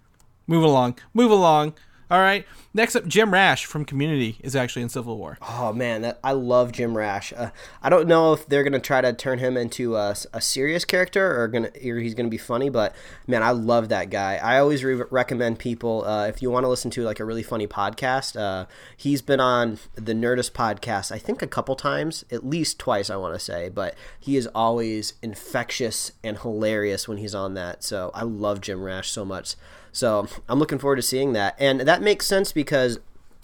Move along. Move along. All right. Next up, Jim Rash from Community is actually in Civil War. Oh man, that I love Jim Rash. Uh, I don't know if they're gonna try to turn him into a, a serious character or gonna or he's gonna be funny, but man, I love that guy. I always re- recommend people uh, if you want to listen to like a really funny podcast. Uh, he's been on the Nerdist podcast, I think a couple times, at least twice, I want to say, but he is always infectious and hilarious when he's on that. So I love Jim Rash so much. So I'm looking forward to seeing that, and that makes sense because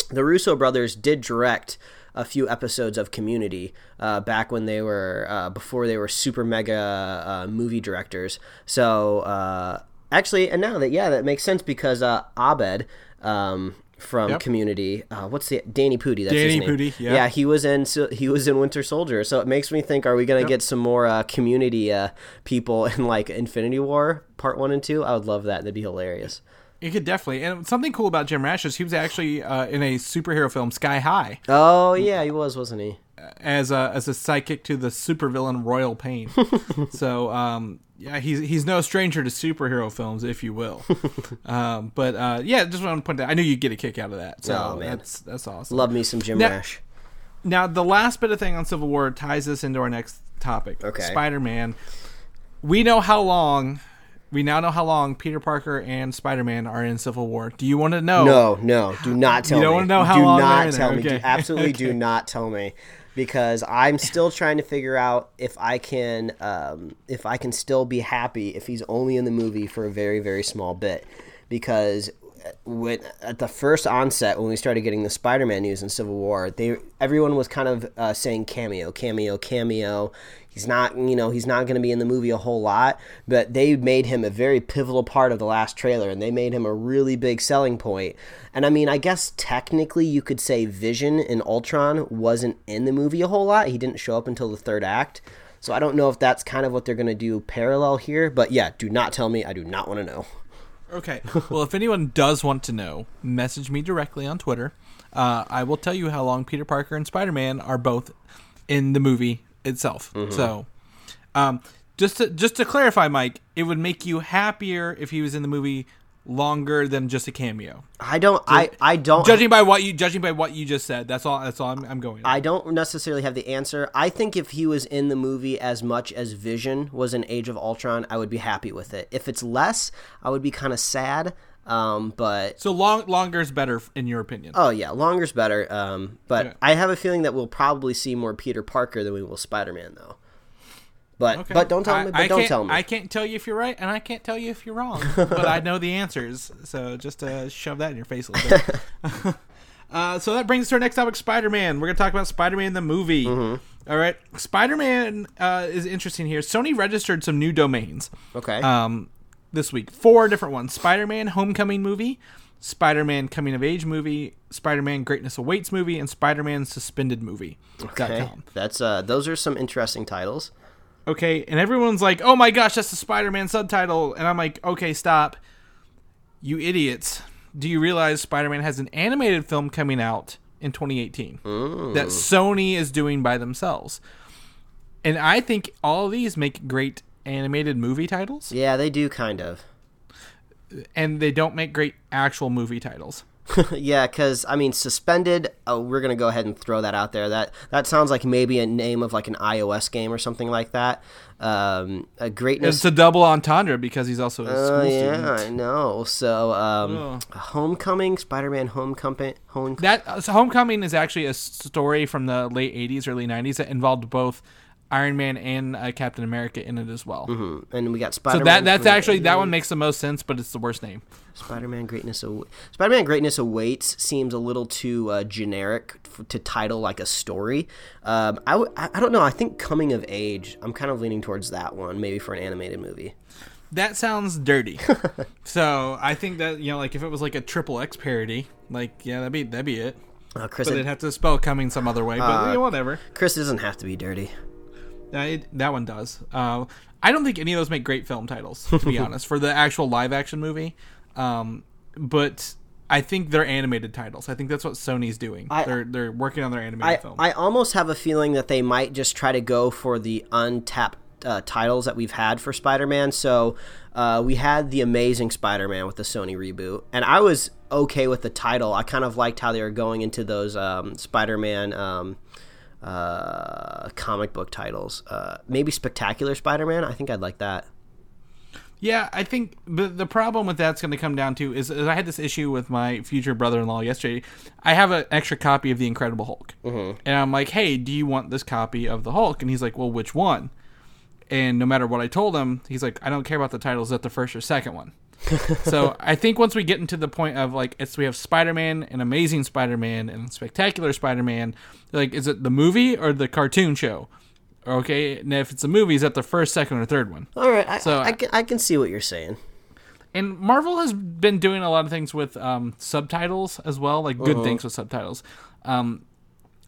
the Russo brothers did direct a few episodes of Community uh, back when they were uh, before they were super mega uh, movie directors. So uh, actually, and now that yeah, that makes sense because uh, Abed. Um, from Yep. Community, uh, what's the Danny Pudi? That's Danny his name. Pudi, yeah. yeah, he was in he was in Winter Soldier. So it makes me think: Are we gonna get some more uh, Community uh, people in like Infinity War Part One and Two? I would love that. That'd be hilarious. It could definitely. And something cool about Jim Rash is he was actually uh, in a superhero film, Sky High, Oh yeah, he was, wasn't he? As a as a sidekick to the supervillain Royal Pain. [laughs] so um, yeah, he's he's no stranger to superhero films, if you will. [laughs] um, but uh, yeah, just want to point that. I knew you'd get a kick out of that. So Oh, man. that's that's awesome. Love me some Jim Now- Rash. Now, the last bit of thing on Civil War ties us into our next topic. Okay. Spider Man. We know how long we now know how long Peter Parker and Spider Man are in Civil War. Do you want to know? No, no, do not [gasps] tell me. You don't me. wanna know how do long they're not tell me. Do- okay. absolutely do [laughs] not tell me. Because I'm still trying to figure out if I can, um, if I can still be happy if he's only in the movie for a very, very small bit. Because when at the first onset when we started getting the Spider-Man news in Civil War, they everyone was kind of uh, saying cameo, cameo, cameo. He's not, you know, he's not going to be in the movie a whole lot, but they made him a very pivotal part of the last trailer, and they made him a really big selling point. And I mean, I guess technically you could say Vision in Ultron wasn't in the movie a whole lot. He didn't show up until the third act. So I don't know if that's kind of what they're going to do parallel here, but yeah, do not tell me. I do not want to know. Okay. Well, if anyone does want to know, message me directly on Twitter. Uh, I will tell you how long Peter Parker and Spider Man are both in the movie itself. So, um, just to just to clarify, Mike, it would make you happier if he was in the movie longer than just a cameo. I don't. I I don't. Judging by what you judging by what you just said, that's all. That's all I'm, I'm going. on. I don't necessarily have the answer. I think if he was in the movie as much as Vision was in Age of Ultron, I would be happy with it. If it's less, I would be kind of sad. Um, but so long longer is better in your opinion. oh yeah, longer's better. Um, but Okay. I have a feeling that we'll probably see more Peter Parker than we will Spider Man though. But Okay. but don't tell me. But I don't can't- tell me. I can't tell you if you're right, and I can't tell you if you're wrong. but I know the answers, so just uh, shove that in your face a little bit. [laughs] [laughs] uh, so that brings us to our next topic: Spider-Man. We're gonna talk about Spider-Man the movie. Mm-hmm. All right, Spider-Man uh, is interesting here. Sony registered some new domains okay. um, this week. Four different ones: Spider-Man Homecoming movie, Spider-Man Coming of Age movie, Spider-Man Greatness Awaits movie, and Spider-Man Suspended movie. okay. That's uh. Those are some interesting titles. Okay and everyone's like oh my gosh that's the spider-man subtitle. And i'm like okay stop. You idiots. Do you realize spider-man has an animated film coming out in 2018 that sony is doing by themselves? And i think all of these make great animated movie titles. Yeah, they do kind of. and they don't make great actual movie titles [laughs] yeah, because I mean, suspended. Oh, we're gonna go ahead and throw that out there. That that sounds like maybe a name of like an iOS game or something like that. Um, a greatness. it's a double entendre because he's also a Oh school yeah, student I know. So, um, Ugh. Homecoming, Spider-Man Homecoming, home. That uh, so Homecoming is actually a story from the late '80s, early '90s that involved both Iron Man and uh, Captain America in it as well. and we got So Spider-Man. So that that's actually that one makes the most sense, but it's the worst name. Spider-Man Greatness. Aw- Spider-Man Greatness Awaits seems a little too uh, generic f- to title like a story. Um, I, w- I don't know. I think Coming of Age. I'm kind of leaning towards that one, maybe for an animated movie. That sounds dirty. [laughs] so I think that you know, like if it was like a triple X parody, like yeah, that'd be that'd be it. Uh, Chris, But they'd have to spell coming some other way. But Uh, yeah, whatever. Chris doesn't have to be dirty. It, that one does. Uh, I don't think any of those make great film titles, to be [laughs] honest, for the actual live action movie. Um, but I think they're animated titles. I think that's what Sony's doing. I- they're they're working on their animated I, film. I almost have a feeling that they might just try to go for the untapped uh, titles that we've had for Spider-Man. So uh, we had the Amazing Spider-Man with the Sony reboot, and I was okay with the title. I kind of liked how they were going into those um, Spider-Man um, uh, comic book titles. Uh, maybe Spectacular Spider-Man. I think I'd like that. Yeah, I think but the problem with that's going to come down to is, is I had this issue with my future brother-in-law yesterday. I have an extra copy of the Incredible Hulk, mm-hmm. and I'm like, "Hey, do you want this copy of the Hulk?" And he's like, "Well, which one?" And no matter what I told him, he's like, "I don't care about the titles. Is that the first or second one?" [laughs] so I think once we get into the point of like, it's we have Spider-Man and Amazing Spider-Man and Spectacular Spider-Man. Like, is it the movie or the cartoon show? Okay, and if it's a movie, is that the first, second, or third one? All right, I, So- I, can, I can see what you're saying. and Marvel has been doing a lot of things with um, subtitles as well, like good things with subtitles. Um,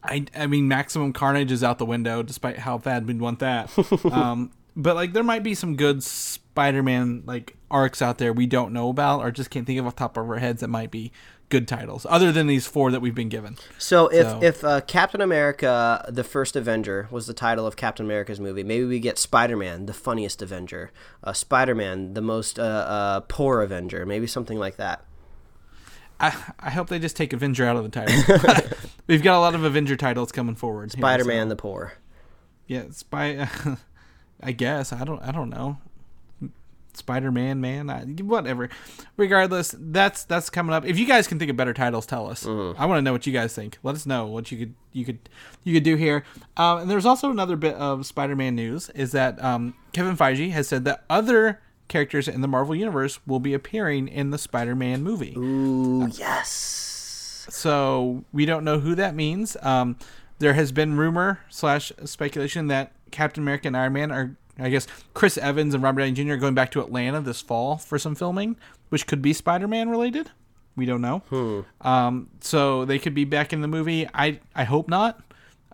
I, I mean, Maximum Carnage is out the window, despite how bad we'd want that. [laughs] um, but like, there might be some good Spider-Man like arcs out there we don't know about, or just can't think of off the top of our heads that might be good titles, other than these four that we've been given. So if So- if uh, Captain America: The First Avenger was the title of Captain America's movie, maybe we get Spider Man, the funniest Avenger, uh, Spider Man, the most uh, uh, poor Avenger, maybe something like that. I, I hope they just take Avenger out of the title. [laughs] we've got a lot of Avenger titles coming forward. Spider Man, so- the poor. Yeah, spy. [laughs] I guess I don't. I don't know. Spider Man, man, I, whatever. Regardless, that's that's coming up. If you guys can think of better titles, tell us. I want to know what you guys think. Let us know what you could you could you could do here. Um, and there's also another bit of Spider Man news is that um, Kevin Feige has said that other characters in the Marvel universe will be appearing in the Spider Man movie. Ooh, yes. So we don't know who that means. Um, there has been rumor slash speculation that Captain America and Iron Man are, I guess, Chris Evans and Robert Downey Jr. are going back to Atlanta this fall for some filming, which could be Spider Man related. We don't know. Um, so they could be back in the movie. I I hope not.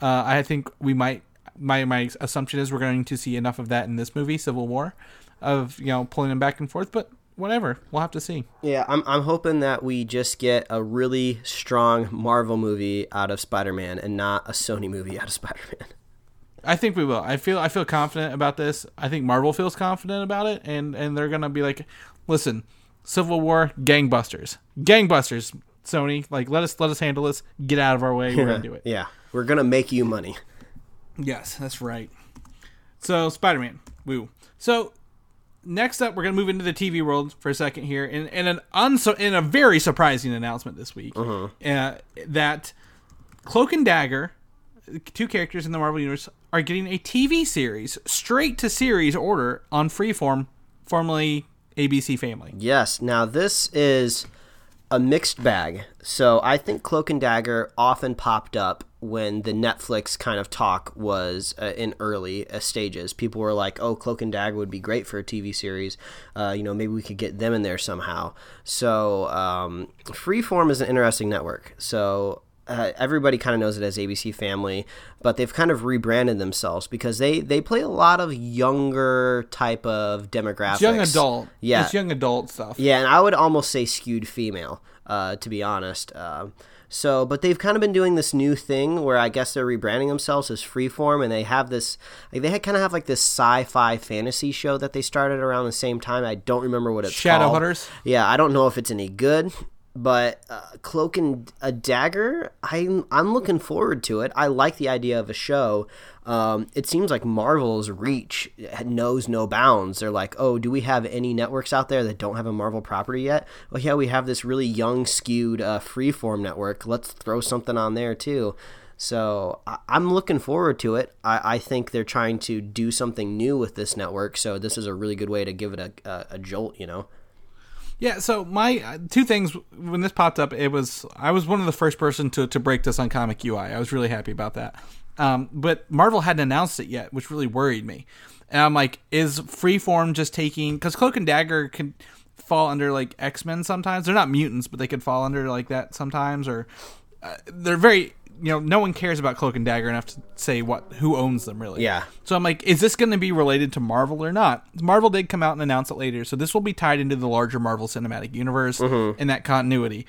Uh, I think we might. My my assumption is we're going to see enough of that in this movie, Civil War, of you know pulling them back and forth. But whatever, we'll have to see. Yeah, I'm I'm hoping that we just get a really strong Marvel movie out of Spider-Man and not a Sony movie out of Spider-Man. I think we will. I feel I feel confident about this. I think Marvel feels confident about it, and and they're gonna be like, listen, Civil War, gangbusters, gangbusters. Sony, like let us let us handle this. Get out of our way. We're gonna [laughs] do it. Yeah, we're gonna make you money. Yes, that's right. So Spider Man, woo. So next up, we're gonna move into the TV world for a second here, in, in an unso- in a very surprising announcement this week, uh, that Cloak and Dagger, two characters in the Marvel universe, are getting a TV series straight to series order on Freeform, formerly ABC Family. Yes. Now this is a mixed bag. So I think Cloak and Dagger often popped up when the Netflix kind of talk was uh, in early uh, stages. People were like, "Oh, Cloak and Dagger would be great for a TV series. Uh, you know, maybe we could get them in there somehow." So um, Freeform is an interesting network. So uh, everybody kind of knows it as ABC Family, but they've kind of rebranded themselves because they they play a lot of younger type of demographics. It's young adult, Yeah. it's young adult stuff. Yeah, and I would almost say skewed female, uh, to be honest. Uh, so, but they've kind of been doing this new thing where I guess they're rebranding themselves as Freeform, and they have this. Like, they had kind of have like this sci-fi fantasy show that they started around the same time. I don't remember what it's Shadow called. Hunters? Yeah, I don't know if it's any good, but uh, Cloak and a Dagger, I'm I'm looking forward to it. I like the idea of a show. Um, it seems like Marvel's reach knows no bounds. They're like, oh, do we have any networks out there that don't have a Marvel property yet? Well, yeah, we have this really young, skewed uh, freeform network. Let's throw something on there too. So I- I'm looking forward to it. I-, I think they're trying to do something new with this network. So this is a really good way to give it a, a, a jolt. You know. Yeah, so my uh, two things when this popped up, it was I was one of the first person to, to break this on Comic UI. I was really happy about that. Um, but Marvel hadn't announced it yet, which really worried me. And I'm like, is Freeform just taking because Cloak and Dagger can fall under like X Men sometimes? They're not mutants, but they could fall under like that sometimes, or uh, they're very you know no one cares about Cloak and Dagger enough to say what who owns them really. Yeah. So I'm like, is this going to be related to Marvel or not? Marvel did come out and announce it later, so this will be tied into the larger Marvel Cinematic Universe and that continuity,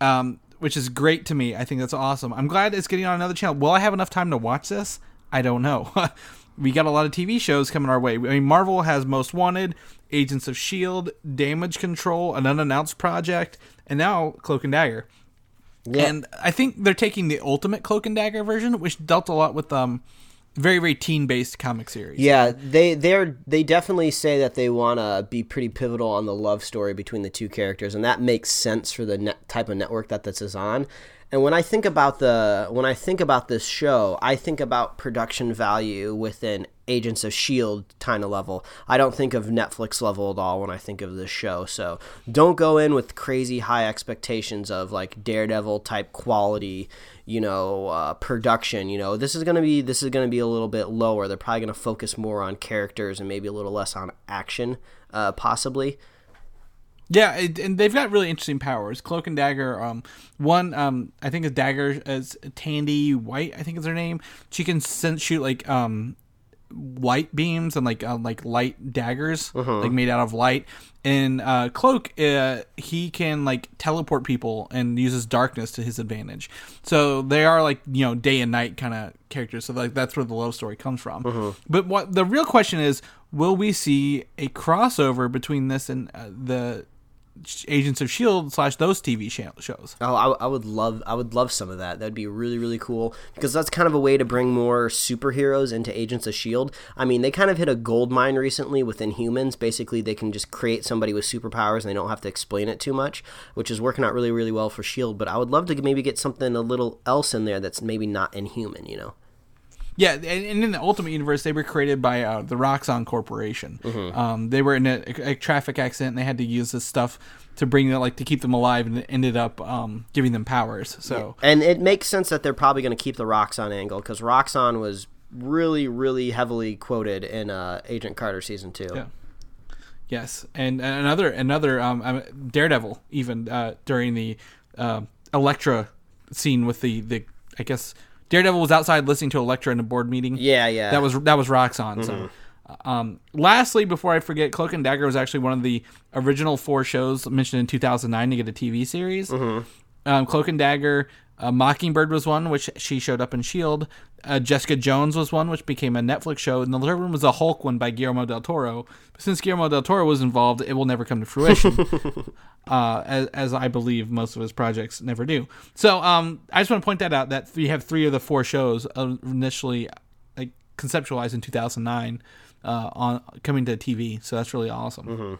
um, which is great to me. I think that's awesome. I'm glad it's getting on another channel. Will I have enough time to watch this? I don't know. [laughs] we got a lot of TV shows coming our way. I mean, Marvel has Most Wanted, Agents of Shield, Damage Control, an unannounced project, and now Cloak and Dagger. And I think they're taking the ultimate Cloak and Dagger version, which dealt a lot with um very very teen based comic series. Yeah, they they're they definitely say that they want to be pretty pivotal on the love story between the two characters, and that makes sense for the net, type of network that this is on. And when I think about the when I think about this show, I think about production value within Agents of Shield kind of level. I don't think of Netflix level at all when I think of this show. So don't go in with crazy high expectations of like Daredevil type quality, you know, uh, production. You know, this is gonna be this is gonna be a little bit lower. They're probably gonna focus more on characters and maybe a little less on action, uh, possibly. Yeah, it, and they've got really interesting powers. Cloak and Dagger. Um, one, um, I think is Dagger is Tandy White. I think is her name. She can send, shoot like um, light beams and like uh, like light daggers, like made out of light. And uh, Cloak, uh, he can like teleport people and uses darkness to his advantage. So they are like you know day and night kind of characters. So like that's where the love story comes from. But what the real question is, will we see a crossover between this and uh, the Agents of Shield slash those TV shows. Oh, I, I would love I would love some of that. That'd be really really cool because that's kind of a way to bring more superheroes into Agents of Shield. I mean, they kind of hit a gold mine recently with Inhumans. Basically, they can just create somebody with superpowers and they don't have to explain it too much, which is working out really really well for Shield. But I would love to maybe get something a little else in there that's maybe not Inhuman. You know. Yeah, and, and in the Ultimate Universe, they were created by uh, the Roxxon Corporation. Um, they were in a, a traffic accident. and They had to use this stuff to bring them, like to keep them alive, and it ended up um, giving them powers. So And it makes sense that they're probably going to keep the Roxxon angle because Roxxon was really, really heavily quoted in uh, Agent Carter season two. Yeah. Yes, and and another another um, um, Daredevil even uh, during the uh, Elektra scene with the the I guess Daredevil was outside listening to Elektra in a board meeting. Yeah, yeah. that was that was Roxxon. So, um, lastly, before I forget, Cloak and Dagger was actually one of the original four shows mentioned in 2009 to get a TV series. Um, Cloak and Dagger, uh, Mockingbird was one, which she showed up in Shield. Uh, Jessica Jones was one, which became a Netflix show, and the third one was a Hulk one by Guillermo del Toro. But since Guillermo del Toro was involved, it will never come to fruition, [laughs] uh, as, as I believe most of his projects never do. So, um, I just want to point that out that we have three of the four shows uh, initially like conceptualized in 2009 uh, on coming to TV. So that's really awesome.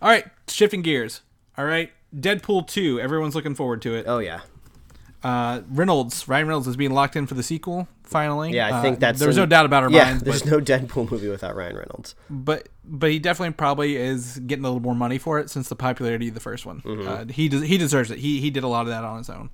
All right, shifting gears. All right, Deadpool 2. Everyone's looking forward to it. Oh yeah. Uh, Reynolds, Ryan Reynolds is being locked in for the sequel. Finally, Yeah, I Uh, think that's there's in- no doubt about our Yeah, minds. there's But, no Deadpool movie without Ryan Reynolds. but but he definitely probably is getting a little more money for it since the popularity of the first one. Mm-hmm. Uh, he des- he deserves it. He he did a lot of that on his own,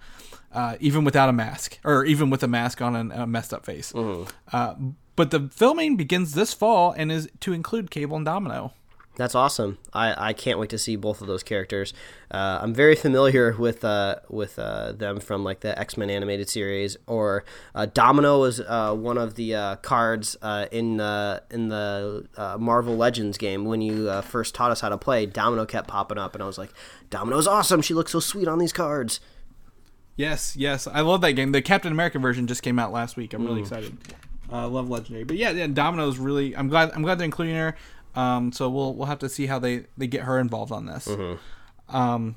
uh, even without a mask or even with a mask on and a messed up face. Mm-hmm. Uh, but the filming begins this fall and is to include Cable and Domino. That's awesome. I, I can't wait to see both of those characters. Uh, I'm very familiar with uh, with uh, them from like the X Men animated series. Or uh, Domino was uh, one of the uh, cards uh, in uh, in the uh, Marvel Legends game when you uh, first taught us how to play. Domino kept popping up, and I was like, "Domino's awesome. She looks so sweet on these cards." Yes, yes, I love that game. The Captain America version just came out last week. I'm really excited. Uh, I love Legendary, but yeah, yeah, Domino's really. I'm glad. I'm glad they're including her. Um, so we'll we'll have to see how they they get her involved on this. Um,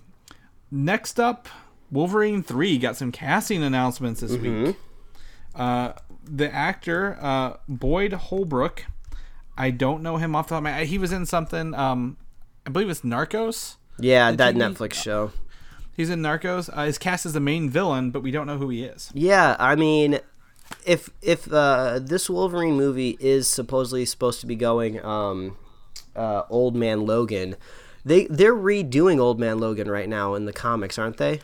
next up, Wolverine three got some casting announcements this week. Uh, the actor uh, Boyd Holbrook. I don't know him off the top of my. He was in something. Um, I believe it's Narcos. Yeah, that Netflix show. He's in Narcos. Uh, his cast as the main villain, but we don't know who he is. Yeah, I mean, if if uh, this Wolverine movie is supposedly supposed to be going um, uh, Old Man Logan, they they're redoing Old Man Logan right now in the comics, aren't they?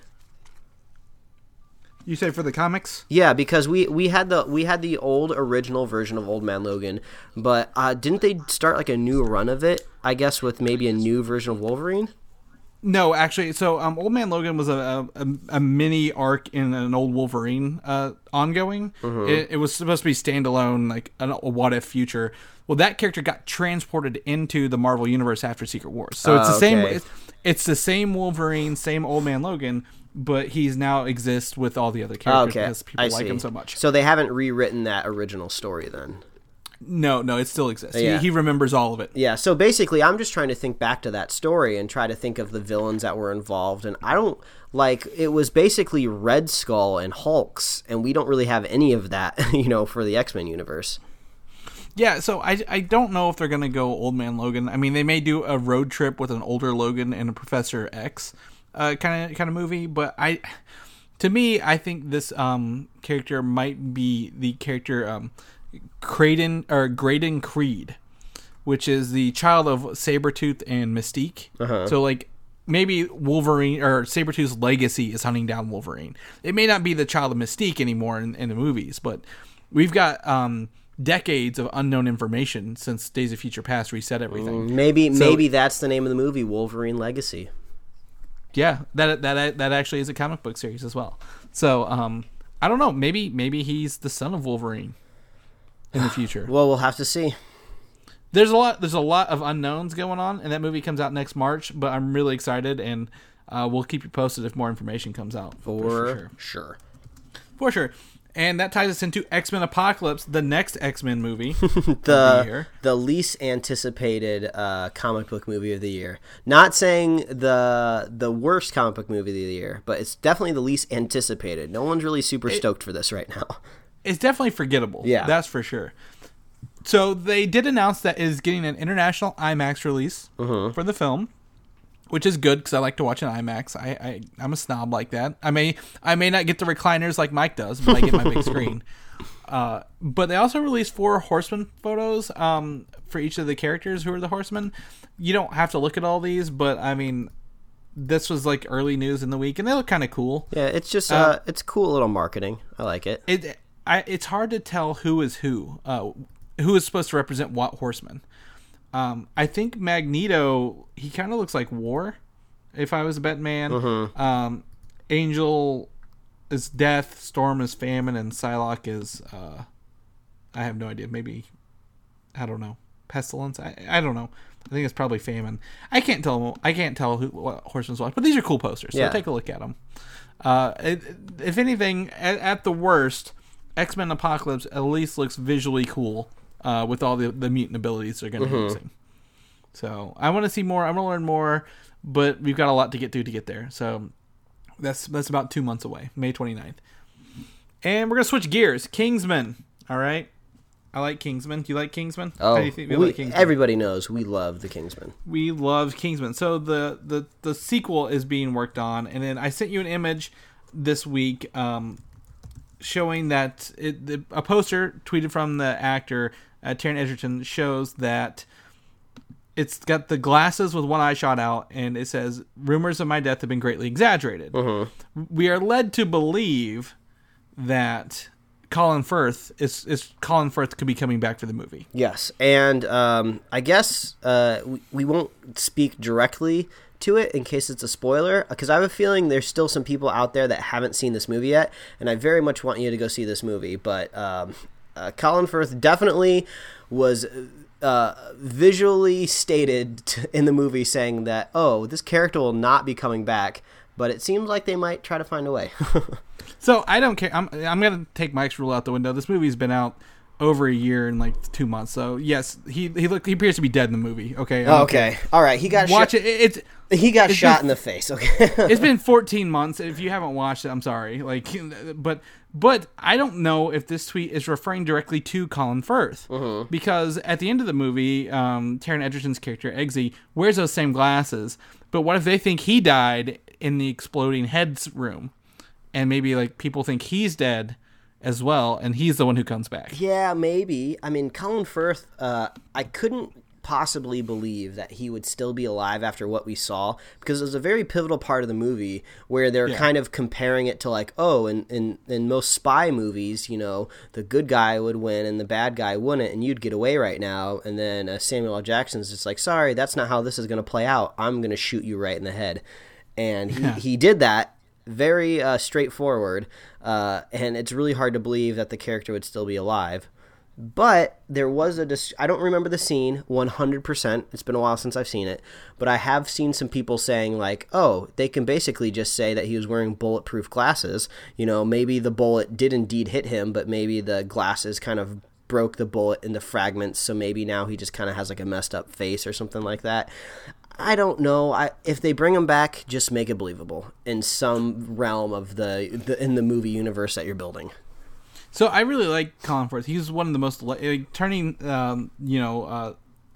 You say for the comics? Yeah, because we, we had the we had the old original version of Old Man Logan, but uh, didn't they start like a new run of it? I guess with maybe a new version of Wolverine. No, actually, so um, Old Man Logan was a, a, a mini arc in an old Wolverine uh, ongoing. It, it was supposed to be standalone, like a, a what if future. Well, that character got transported into the Marvel universe after Secret Wars, so it's Oh, the ah, same. okay. It's, it's the same Wolverine, same Old Man Logan, but he's now exists with all the other ah, characters okay, because people I like see. him so much. So they haven't rewritten that original story then. no, no, it still exists. Yeah. He, he remembers all of it. Yeah, so basically, I'm just trying to think back to that story and try to think of the villains that were involved. And I don't like it was basically Red Skull and Hulks, and we don't really have any of that, [laughs] you know, for the X Men universe. Yeah, so I, I don't know if they're gonna go old man Logan. I mean, they may do a road trip with an older Logan and a Professor X, uh, kind of kind of movie. But I, to me, I think this um character might be the character um, Creighton or Graydon Creed, which is the child of Sabretooth and Mystique. So like maybe Wolverine or Sabretooth's legacy is hunting down Wolverine. It may not be the child of Mystique anymore in, in the movies, but we've got um, decades of unknown information since Days of Future Past reset everything. Maybe So- maybe that's the name of the movie, Wolverine Legacy. Yeah, that that that actually is a comic book series as well. So um, I don't know. Maybe maybe he's the son of Wolverine in the [sighs] future. Well, we'll have to see. there's a lot there's a lot of unknowns going on, and that movie comes out next March. But I'm really excited, and uh, we'll keep you posted if more information comes out For, sure. sure. For sure. And that ties us into X Men Apocalypse, the next X Men movie. [laughs] the the year. the least anticipated uh, comic book movie of the year. Not saying the the worst comic book movie of the year, but it's definitely the least anticipated. No one's really super stoked for this right now. [laughs] it's definitely forgettable. Yeah. that's for sure. So they did announce that it is getting an international IMAX release Mm-hmm. for the film, which is good because I like to watch an IMAX. I, I I'm a snob like that. I may I may not get the recliners like Mike does, but I get my big [laughs] screen. Uh, but they also released four horseman photos um, for each of the characters who are the horsemen. You don't have to look at all these, but I mean, this was like early news in the week, and they look kind of cool. Yeah, it's just uh, it's cool little marketing. I like it. it I, it's hard to tell who is who uh, who is supposed to represent what horseman um, i think magneto he kind of looks like war if i was a bet man. Um, angel is death storm is famine and psylocke is uh, i have no idea maybe i don't know pestilence? I, I don't know. I think it's probably famine. I can't tell i can't tell who what horseman's what but these are cool posters so Yeah. take a look at them uh, it, if anything, at, at the worst, X Men Apocalypse at least looks visually cool uh, with all the, the mutant abilities they're going to be using. So I want to see more. I want to learn more, but we've got a lot to get through to get there. So that's that's about two months away, May 29th. And we're gonna switch gears. Kingsman. All right. I like Kingsman. Do you like Kingsman? Oh, How do you think we- like Kingsman? everybody knows we love the Kingsman. we love Kingsman. So the, the the sequel is being worked on, and then I sent you an image this week um, showing that it, the, a poster tweeted from the actor uh, Taron Egerton shows that it's got the glasses with one eye shot out, and it says rumors of my death have been greatly exaggerated. We are led to believe that Colin Firth is is Colin Firth could be coming back for the movie. Yes, and um, I guess uh, we, we won't speak directly to it in case it's a spoiler, because I have a feeling there's still some people out there that haven't seen this movie yet, and I very much want you to go see this movie. But um, uh, Colin Firth definitely was uh, visually stated [laughs] t- in the movie saying that, oh, this character will not be coming back, but it seems like they might try to find a way. [laughs] So I don't care. I'm I'm gonna take Mike's rule out the window. This movie's been out over a year and like two months. So yes, he he look he appears to be dead in the movie. Okay. Don't okay, all right, he got. Watch it. It- It's He got it's shot been- in the face. Okay. [laughs] it's been 14 months. If you haven't watched it, I'm sorry. Like, but but I don't know if this tweet is referring directly to Colin Firth because at the end of the movie, um, Taron Egerton's character Eggsy wears those same glasses. But what if they think he died in the exploding heads room, and maybe like people think he's dead as well, and he's the one who comes back? Yeah, maybe. I mean, Colin Firth, uh, I couldn't possibly believe that he would still be alive after what we saw because it was a very pivotal part of the movie where they're Yeah. kind of comparing it to like oh in, in in most spy movies you know the good guy would win and the bad guy wouldn't and you'd get away right now. And then uh, samuel l. Jackson's just like sorry that's not how this is going to play out. I'm going to shoot you right in the head. And he, he did that. Very uh, straightforward. Uh, and it's really hard to believe that the character would still be alive but there was a dis- I don't remember the scene 100%. It's been a while since I've seen it, but I have seen some people saying like, "Oh, they can basically just say that he was wearing bulletproof glasses. You know, maybe the bullet did indeed hit him, but maybe the glasses kind of broke the bullet into fragments, so maybe now he just kind of has like a messed up face or something like that." I don't know. I if they bring him back, just make it believable in some realm of the, the in the movie universe that you're building. So I really like Colin Firth. He's one of the most like, turning, um, you know, uh,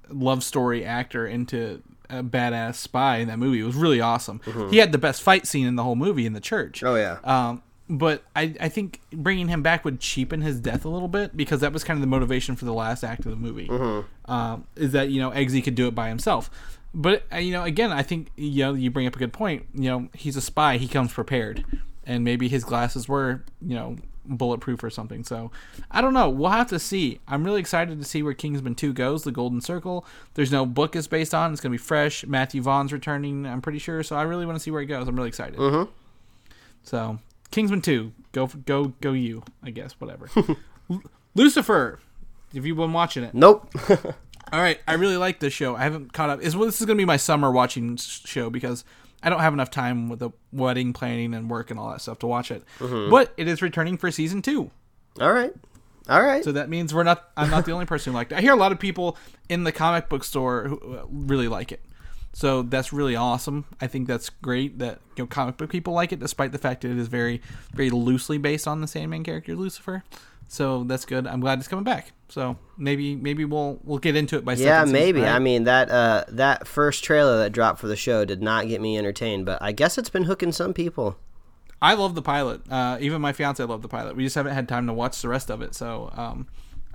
love story actor into a badass spy in that movie. It was really awesome. He had the best fight scene in the whole movie in the church. Oh, yeah. Um, but I, I think bringing him back would cheapen his death a little bit because that was kind of the motivation for the last act of the movie. Um, is that you know Eggsy could do it by himself. But uh, you know, again, I think you know you bring up a good point. You know, he's a spy; he comes prepared, and maybe his glasses were you know bulletproof or something. So I don't know. We'll have to see. I'm really excited to see where Kingsman Two goes. The Golden Circle. There's no book it's based on. It's gonna be fresh. Matthew Vaughn's returning. I'm pretty sure. So I really want to see where it goes. I'm really excited. Mm-hmm. So Kingsman Two. Go go go you. I guess whatever. [laughs] Lucifer. Have you been watching it? Nope. [laughs] All right, I really like this show. I haven't caught up. Is well, this is going to be my summer watching show because I don't have enough time with the wedding planning and work and all that stuff to watch it. But it is returning for season two. All right. All right. So that means we're not. I'm not the only person who liked it. I hear a lot of people in the comic book store who uh, really like it. So that's really awesome. I think that's great that you know comic book people like it, despite the fact that it is very, very loosely based on the Sandman character Lucifer. So that's good. I'm glad it's coming back. So maybe maybe we'll we'll get into it by yeah, season, maybe. right? I mean that uh, that first trailer that dropped for the show did not get me entertained, but I guess it's been hooking some people. I love the pilot. Uh, even my fiance loved the pilot. We just haven't had time to watch the rest of it. So um,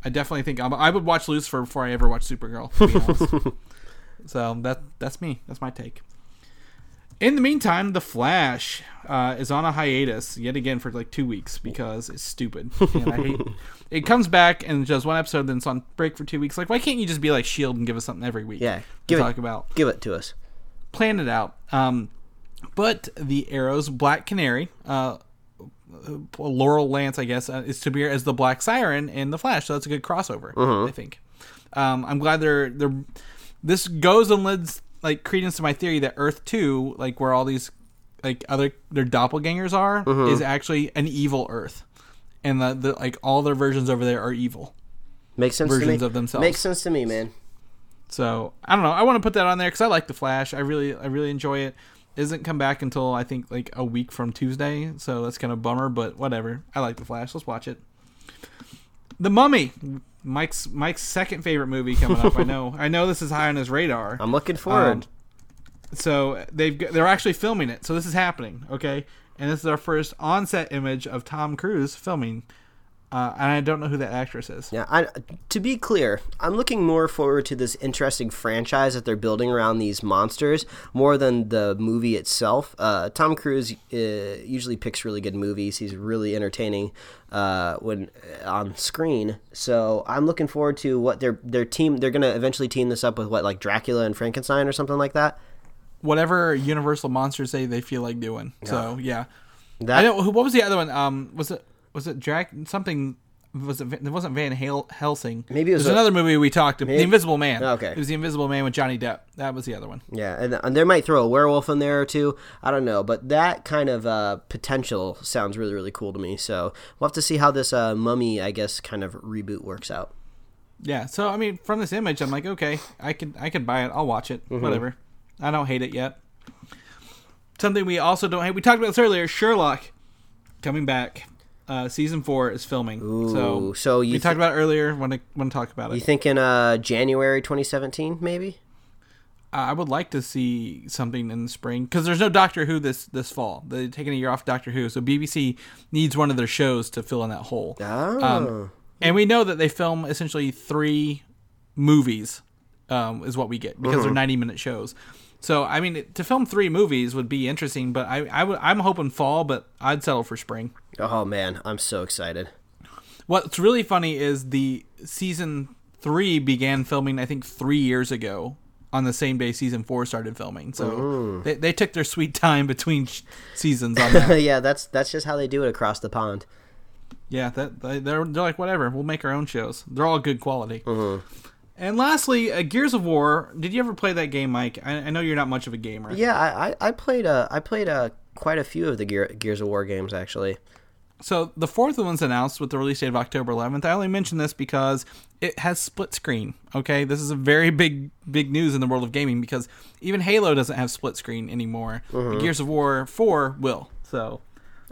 I definitely think I'm, I would watch Lucifer before I ever watch Supergirl. To be honest. [laughs] so that that's me. That's my take. In the meantime, The Flash uh, is on a hiatus yet again for like two weeks because it's stupid. [laughs] And I hate. It comes back and does one episode, then it's on break for two weeks. Like, why can't you just be like Shield and give us something every week? Yeah, to give it- talk about Give it to us. plan it out. Um, but the Arrow's Black Canary, uh, Laurel Lance, I guess, uh, is to be as the Black Siren in the Flash. So that's a good crossover, I think. Um, I'm glad they're they're. This goes and lends like credence to my theory that Earth Two, like where all these like other their doppelgangers are, mm-hmm. is actually an evil Earth, and the, the like all their versions over there are evil. Makes sense to Versions me. of themselves. Makes sense to me, man. So I don't know. I want to put that on there because I like the Flash. I really, I really enjoy it. Isn't come back until I think like a week from Tuesday, so that's kind of bummer. But whatever. I like the Flash. Let's watch it. The Mummy, Mike's Mike's second favorite movie coming up. I know. I know this is high on his radar. [laughs] I'm looking forward. Um, so they've they're actually filming it. So this is happening. Okay, and this is our first on-set image of Tom Cruise filming. Uh, and I don't know who that actress is. Yeah, I, to be clear, I'm looking more forward to this interesting franchise that they're building around these monsters more than the movie itself. Uh, Tom Cruise uh, usually picks really good movies. He's really entertaining uh, when on screen. So I'm looking forward to what their their team. They're gonna eventually team this up with what like Dracula and Frankenstein or something like that. whatever Universal monsters say they feel like doing. So yeah, That I know. who- What was the other one? Um, was it was it Drac something? Was it? It wasn't Van Hal- Helsing. Maybe it was There's a- another movie we talked. about. The Invisible Man. Okay. It was the Invisible Man with Johnny Depp. That was the other one. Yeah, and, and they might throw a werewolf in there or two. I don't know, but that kind of uh, potential sounds really, really cool to me. So we'll have to see how this uh, mummy, I guess, kind of reboot works out. Yeah. So I mean, from this image, I'm like, okay, I could I could buy it. I'll watch it. Mm-hmm. Whatever. I don't hate it yet. Something we also don't hate. We talked about this earlier. Sherlock coming back. Uh, season four is filming. so Ooh, so you we thi- talked about it earlier. Want to want to talk about it? You thinking uh, January 2017, maybe? I would like to see something in the spring because there's no Doctor Who this this fall. They're taking a year off Doctor Who, so BBC needs one of their shows to fill in that hole. Oh, Um, and we know that they film essentially three movies, um, is what we get because they're 90 minute shows. So I mean, to film three movies would be interesting, but I, I would, I'm hoping fall, but I'd settle for spring. oh man, I'm so excited. What's really funny is the season three began filming, I think, three years ago on the same day season four started filming. So mm. they, they took their sweet time between sh- seasons on [laughs] that. yeah, that's that's just how they do it across the pond. yeah, that they- they're they're like whatever. We'll make our own shows. They're all good quality. Mm-hmm. And lastly, uh, Gears of War. Did you ever play that game, Mike? I, I know you're not much of a gamer. Yeah, I, I, played uh, I played uh, quite a few of the Gear, Gears of War games actually. So the fourth one's announced with the release date of October 11th. I only mention this because it has split screen. Okay, this is a very [laughs] big, big news in the world of gaming because even Halo doesn't have split screen anymore. But Gears of War 4 will. So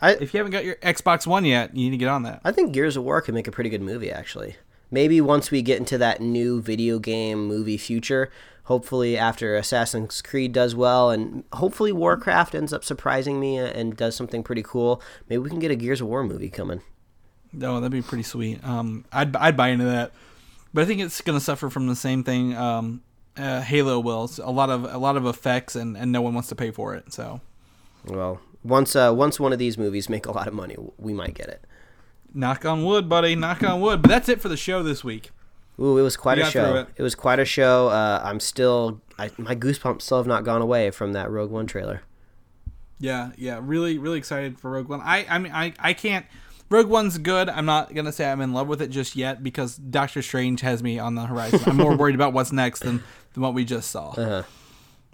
I if you haven't got your Xbox One yet, you need to get on that. I think Gears of War could make a pretty good movie, actually. Maybe once we get into that new video game movie future, hopefully after Assassin's Creed does well, and hopefully Warcraft ends up surprising me and does something pretty cool, maybe we can get a Gears of War movie coming. No, that'd be pretty sweet. Um, I'd I'd buy into that, but I think it's gonna suffer from the same thing. Um, uh, Halo will. It's a lot of a lot of effects, and, and no one wants to pay for it. So Well, once uh, once one of these movies make a lot of money, we might get it. Knock on wood, buddy. Knock on wood. But that's it for the show this week. Ooh, it was quite We a show. it. It. was quite a show. Uh, I'm still, I, my goosebumps still have not gone away from that Rogue One trailer. Yeah, yeah, really, really excited for Rogue One. I, I mean, I, I can't. Rogue One's good. I'm not gonna say I'm in love with it just yet because Doctor Strange has me on the horizon. I'm more worried about what's next than, than what we just saw. [laughs] Uh-huh.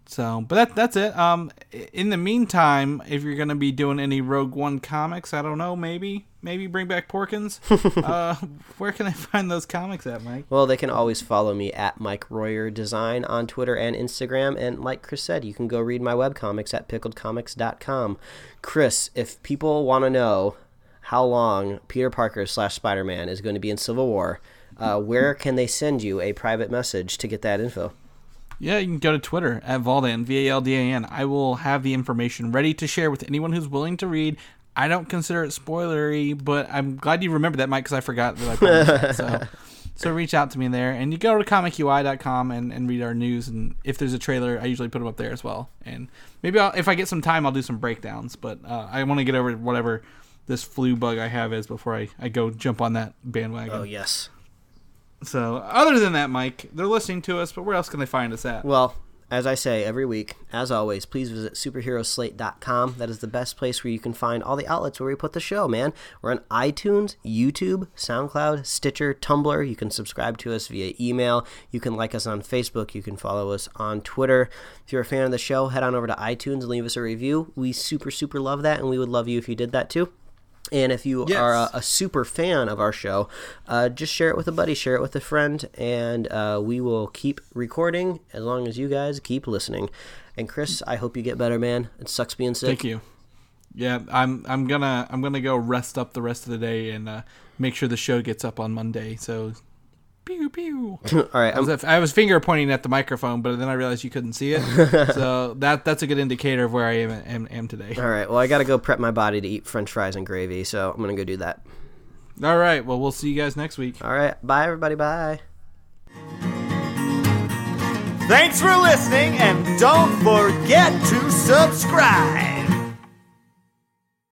So, but that that's it. Um, in the meantime, if you're gonna be doing any Rogue One comics, I don't know, maybe maybe bring back Porkins. [laughs] uh, where can I find those comics at, Mike? Well, they can always follow me at Mike Royer Design on Twitter and Instagram. And like Chris said, you can go read my webcomics at pickledcomics.com. Chris, if people want to know how long Peter Parker slash Spider Man is going to be in Civil War, uh, where can they send you a private message to get that info? Yeah, you can go to Twitter at Valdan, V A L D A N. I will have the information ready to share with anyone who's willing to read. I don't consider it spoilery, but I'm glad you remember that, Mike, because I forgot that I that. So, [laughs] so reach out to me there. And you go to comicui.com and, and read our news. And if there's a trailer, I usually put them up there as well. And maybe I'll, if I get some time, I'll do some breakdowns. But uh, I want to get over whatever this flu bug I have is before I, I go jump on that bandwagon. Oh, yes. So, other than that, Mike, they're listening to us, but where else can they find us at? Well, as I say every week, as always, please visit superheroslate.com. That is the best place where you can find all the outlets where we put the show, man. We're on iTunes, YouTube, SoundCloud, Stitcher, Tumblr. You can subscribe to us via email. You can like us on Facebook. You can follow us on Twitter. If you're a fan of the show, head on over to iTunes and leave us a review. We super, super love that, and we would love you if you did that too. And if you Yes. are a, a super fan of our show, uh, just share it with a buddy, share it with a friend, and uh, we will keep recording as long as you guys keep listening. And Chris, I hope you get better, man. It sucks being sick. Thank you. Yeah, I'm I'm gonna I'm gonna go rest up the rest of the day and uh, make sure the show gets up on Monday. So, pew pew. [laughs] All right, I was, I was finger pointing at the microphone, but then I realized you couldn't see it. [laughs] so that that's a good indicator of where I am am, am today. all right. Well, I got to go prep my body to eat French fries and gravy, so I'm gonna go do that. All right. Well, we'll see you guys next week. All right, bye, everybody. Bye. Thanks for listening, and don't forget to subscribe.